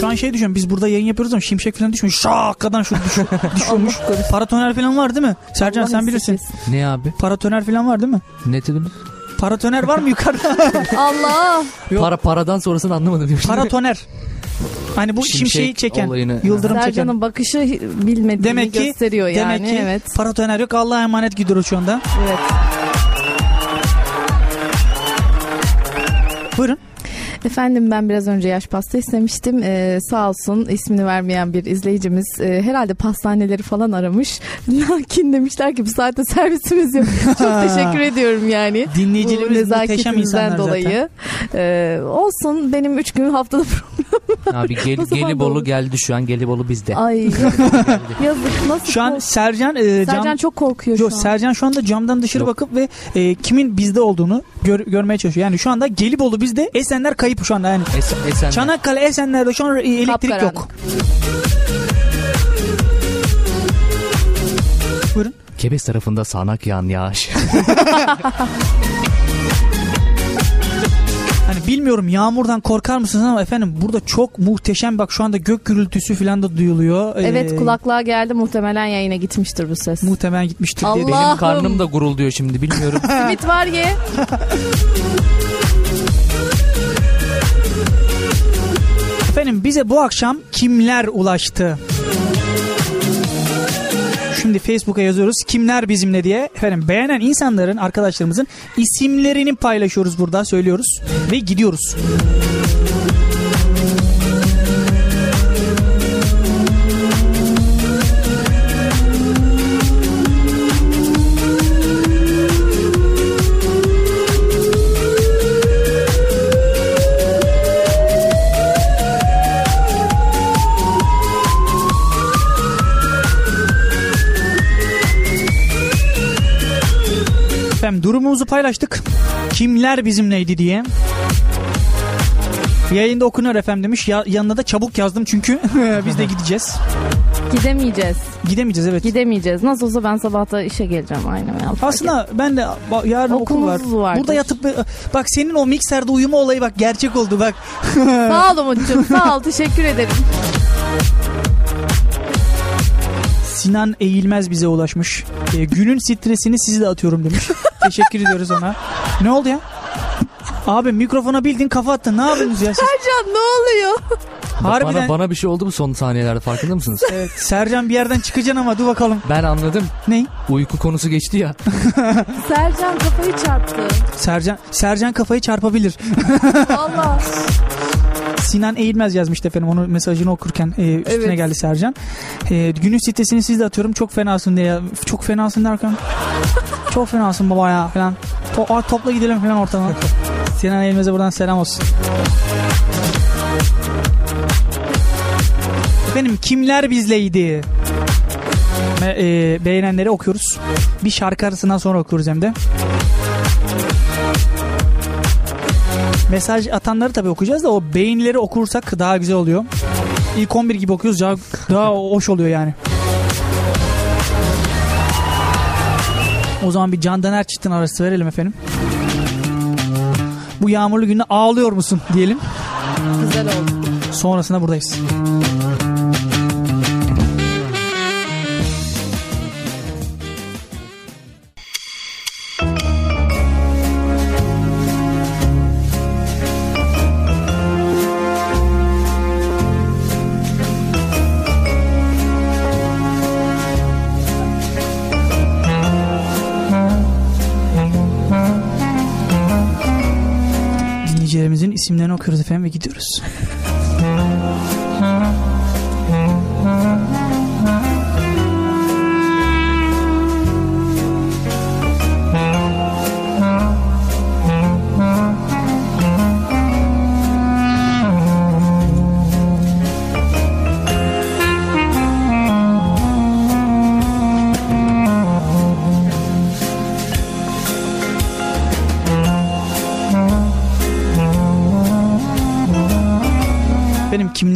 Şu an şey düşünüyorum biz burada yayın yapıyoruz ama şimşek falan düşmüyor. Şakadan şu düşüyor, düşüyormuş. Paratoner falan var değil mi? Sercan Allah sen bilirsin. ne abi? Paratoner falan var değil mi? Ne dedin? Paratoner var mı yukarıda? Allah. Yok. Para paradan sonrasını anlamadım. Paratoner. Hani bu Şimşek şimşeği çeken, olayını- yıldırım çeken. Sercan'ın bakışı bilmediğini Demek ki gösteriyor yani. demek ki evet. paratoner yok. Allah'a emanet gidiyoruz şu anda. evet. Buyurun. Efendim ben biraz önce yaş pasta istemiştim. Ee, sağ olsun ismini vermeyen bir izleyicimiz e, herhalde pastaneleri falan aramış. Lakin demişler ki bu saatte servisimiz yok. Çok teşekkür ediyorum yani. Dinleyicilerimiz muhteşem insanlar dolayı. Ee, olsun benim üç gün haftada Abi Gel, Gelibolu geldi şu an Gelibolu bizde. Ay yazık, nasıl Şu an kork- Sercan e, cam- Sercan çok korkuyor Yok şu an. Sercan şu anda camdan dışarı Yok. bakıp ve e, kimin bizde olduğunu gör- görmeye çalışıyor. Yani şu anda Gelibolu bizde, Esenler kayıp şu anda yani. Esen, Esen, Çanakkale, Esenler'de şu an elektrik Kapkaranlık. yok. Buyurun. Kebes tarafında sağanak yağan yağış. Hani bilmiyorum yağmurdan korkar mısınız ama efendim burada çok muhteşem bak şu anda gök gürültüsü falan da duyuluyor. Evet Ee, kulaklığa geldi muhtemelen yayına gitmiştir bu ses. Muhtemelen gitmiştir diye Allah! düşünüyorum. Benim karnım da gurulduyor şimdi bilmiyorum. Simit var ye. Efendim bize bu akşam kimler ulaştı? Şimdi Facebook'a yazıyoruz kimler bizimle diye. Efendim beğenen insanların arkadaşlarımızın isimlerini paylaşıyoruz burada söylüyoruz ve gidiyoruz. Efendim durumumuzu paylaştık. Kimler bizimleydi diye. Yayında okunuyor efendim demiş. Ya, yanına da çabuk yazdım çünkü biz de gideceğiz. Gidemeyeceğiz. Gidemeyeceğiz evet. Gidemeyeceğiz. Nasıl olsa ben sabahta işe geleceğim aynen. Yani. Aslında ben de yarın okul var. Vardır. Burada yatıp bak senin o mikserde uyuma olayı bak gerçek oldu bak. Sağ ol Umut'cum sağ ol teşekkür ederim. Sinan Eğilmez bize ulaşmış. Ee, günün stresini sizi de atıyorum demiş. Teşekkür ediyoruz ona. Ne oldu ya? Abi mikrofona bildin kafa attın. Ne yapıyorsunuz ya siz? Sercan ne oluyor? Harbiden. Bana, bana bir şey oldu mu son saniyelerde farkında mısınız? Evet, Sercan bir yerden çıkacaksın ama dur bakalım. Ben anladım. Ne? Uyku konusu geçti ya. Sercan kafayı çarptı. Sercan Sercan kafayı çarpabilir. Valla. Sinan Eğilmez yazmıştı efendim onu mesajını okurken e, üstüne Evet. geldi Sercan. E, günün sitesini siz de atıyorum çok fenasın diye. Çok fenasın derken çok fenasın baba ya falan. To- topla gidelim falan ortama. Sinan Eğilmez'e buradan selam olsun. Efendim kimler bizleydi? Ve, e, beğenenleri okuyoruz. Bir şarkı arasından sonra okuyoruz hem de. Mesaj atanları tabii okuyacağız da o beğenileri okursak daha güzel oluyor. İlk 11 gibi okuyoruz daha, daha hoş oluyor yani. O zaman bir Candan Erçetin arası verelim efendim. Bu yağmurlu günde ağlıyor musun diyelim. Güzel oldu. Sonrasında buradayız. İsimlerini okuyoruz efendim ve gidiyoruz.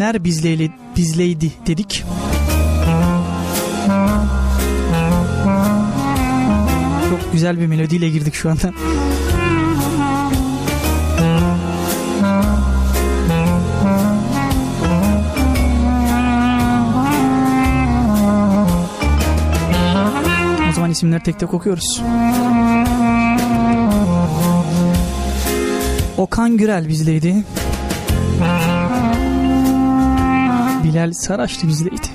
Benim kimler bizleyli, bizleydi dedik. Çok güzel bir melodiyle girdik şu anda. O zaman isimleri tek tek okuyoruz. Okan Gürel bizleydi. Bilal Saraçlı bizleydi.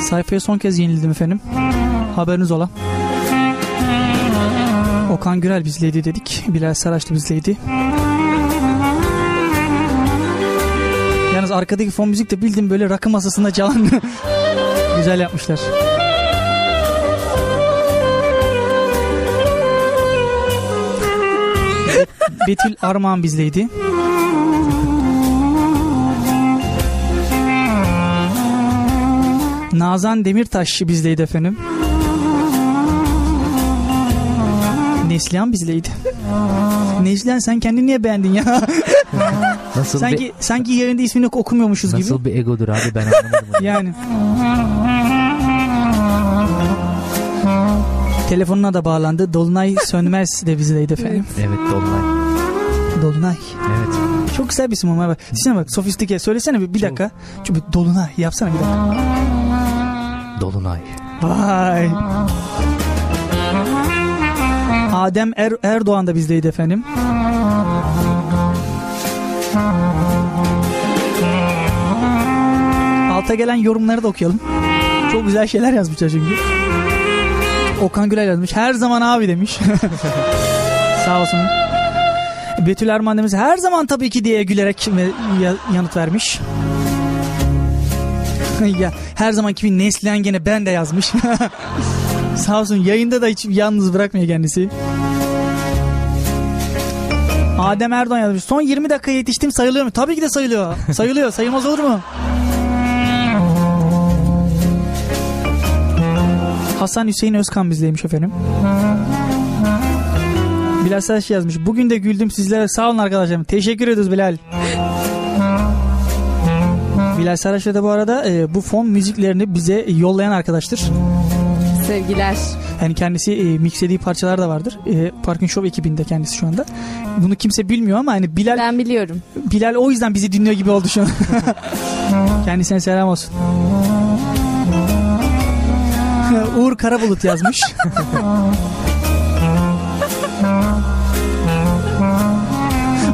Sayfaya son kez yenildim efendim. Haberiniz ola. Okan Gürel bizleydi dedik. Bilal Saraçlı bizleydi. Yalnız arkadaki fon müzik de bildiğim böyle rakı masasında çalan güzel yapmışlar. Betül Armağan bizleydi. Nazan Demirtaş bizdeydi efendim. Neslihan bizleydi. Neslihan sen kendini niye beğendin ya? Nasıl sanki bir, sanki yerinde ismini okumuyormuşuz nasıl gibi. bir egodur abi ben anlamadım. Yani. Telefonuna da bağlandı. Dolunay Sönmez de bizdeydi efendim. evet Dolunay. Dolunay. Evet. Çok güzel bir isim ama bak. Düşünsene bak sofistike. Söylesene bir, bir Çok. dakika. Çünkü Dolunay yapsana bir dakika. Dolunay. Vay. Adem er Erdoğan da bizdeydi efendim. Alta gelen yorumları da okuyalım. Çok güzel şeyler yazmışlar çünkü. Okan Gülay yazmış. Her zaman abi demiş. Sağ olsun. Betül Erman. Her zaman tabii ki diye gülerek yanıt vermiş. ya her zamanki bir Neslihan gene ben de yazmış. Sağ olsun yayında da hiç yalnız bırakmıyor kendisi. Adem Erdoğan yazmış. Son 20 dakika yetiştim sayılıyor mu? Tabii ki de sayılıyor. Sayılıyor. Sayılmaz olur mu? Hasan Hüseyin Özkan bizleymiş efendim. Bilal Saç yazmış. Bugün de güldüm sizlere. Sağ olun arkadaşlarım. Teşekkür ediyoruz Bilal. Bilal Saraç'la da bu arada e, bu fon müziklerini bize yollayan arkadaştır. Sevgiler. Yani kendisi e, mixlediği parçalar da vardır. E, Parkın Show ekibinde kendisi şu anda. Bunu kimse bilmiyor ama hani Bilal Ben biliyorum. Bilal o yüzden bizi dinliyor gibi oldu şu an. Kendisine selam olsun. Uğur Karabulut yazmış.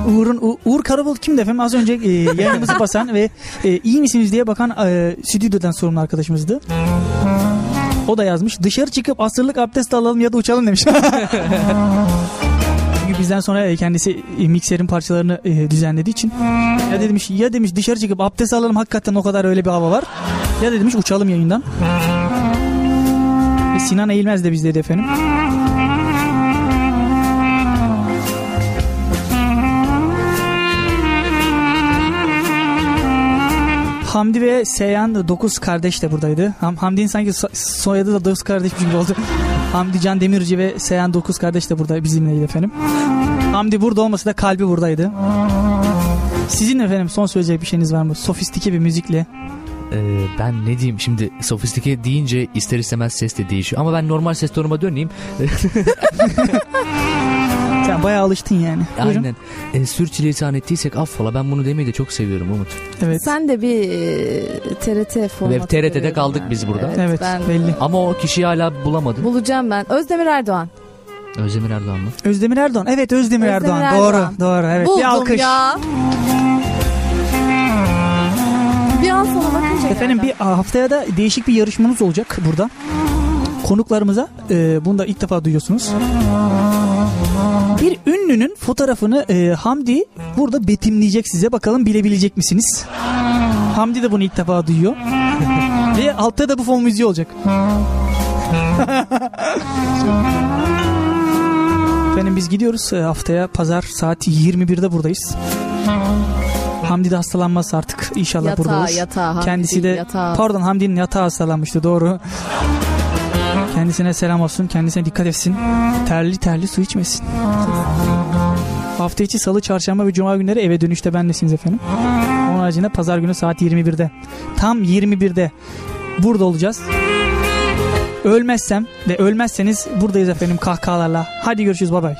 Uğur'un U- Uğur Karabulut kimdi efendim? Az önce e, yayınımızı basan ve e, iyi misiniz diye bakan e, stüdyodan sorumlu arkadaşımızdı. O da yazmış. Dışarı çıkıp asırlık abdest alalım ya da uçalım demiş. Çünkü bizden sonra e, kendisi e, mikserin parçalarını e, düzenlediği için ya demiş ya demiş dışarı çıkıp abdest alalım hakikaten o kadar öyle bir hava var. Ya demiş uçalım yayından. Sinan Eğilmez de bizdeydi efendim. Hamdi ve Seyhan 9 kardeş de buradaydı. Ham Hamdi'nin sanki so- soyadı da 9 kardeşmiş gibi oldu. Hamdi Can Demirci ve Seyhan 9 kardeş de burada bizimleydi efendim. Hamdi burada olmasa da kalbi buradaydı. Sizin efendim son söyleyecek bir şeyiniz var mı? Sofistike bir müzikle. Ee, ben ne diyeyim şimdi sofistike deyince ister istemez ses de değişiyor. Ama ben normal ses tonuma döneyim. Sen bayağı alıştın yani. Buyurun. Aynen. E, sürçülisan ettiysek affola. Ben bunu demeyi de çok seviyorum Umut. Evet. Sen de bir e, TRT formatı. TRT'de görüyorum kaldık ben. biz burada. Evet, ben belli. Ama o kişiyi hala bulamadım. Bulacağım ben. Özdemir Erdoğan. Özdemir Erdoğan mı? Özdemir Erdoğan. Evet Özdemir, Özdemir Erdoğan. Erdoğan. Doğru. Doğru. Evet. Buldum bir alkış. ya. Bir an sana bakınca Efendim bir haftaya da değişik bir yarışmamız olacak burada. Konuklarımıza e, bunu da ilk defa duyuyorsunuz. Bir ünlünün fotoğrafını e, Hamdi burada betimleyecek size. Bakalım bilebilecek misiniz? Hamdi de bunu ilk defa duyuyor. Ve altta da bu fon müziği olacak. Efendim biz gidiyoruz. E, haftaya pazar saat 21'de buradayız. Hamdi de hastalanmaz artık. İnşallah burada Yatağa olur. Hamdi Kendisi değil, de yatağa. pardon Hamdi'nin yatağı hastalanmıştı doğru. Kendisine selam olsun. Kendisine dikkat etsin. Terli terli su içmesin. Hafta içi salı, çarşamba ve cuma günleri eve dönüşte bendesiniz efendim. Onun haricinde pazar günü saat 21'de. Tam 21'de burada olacağız. Ölmezsem ve ölmezseniz buradayız efendim kahkahalarla. Hadi görüşürüz bay bay.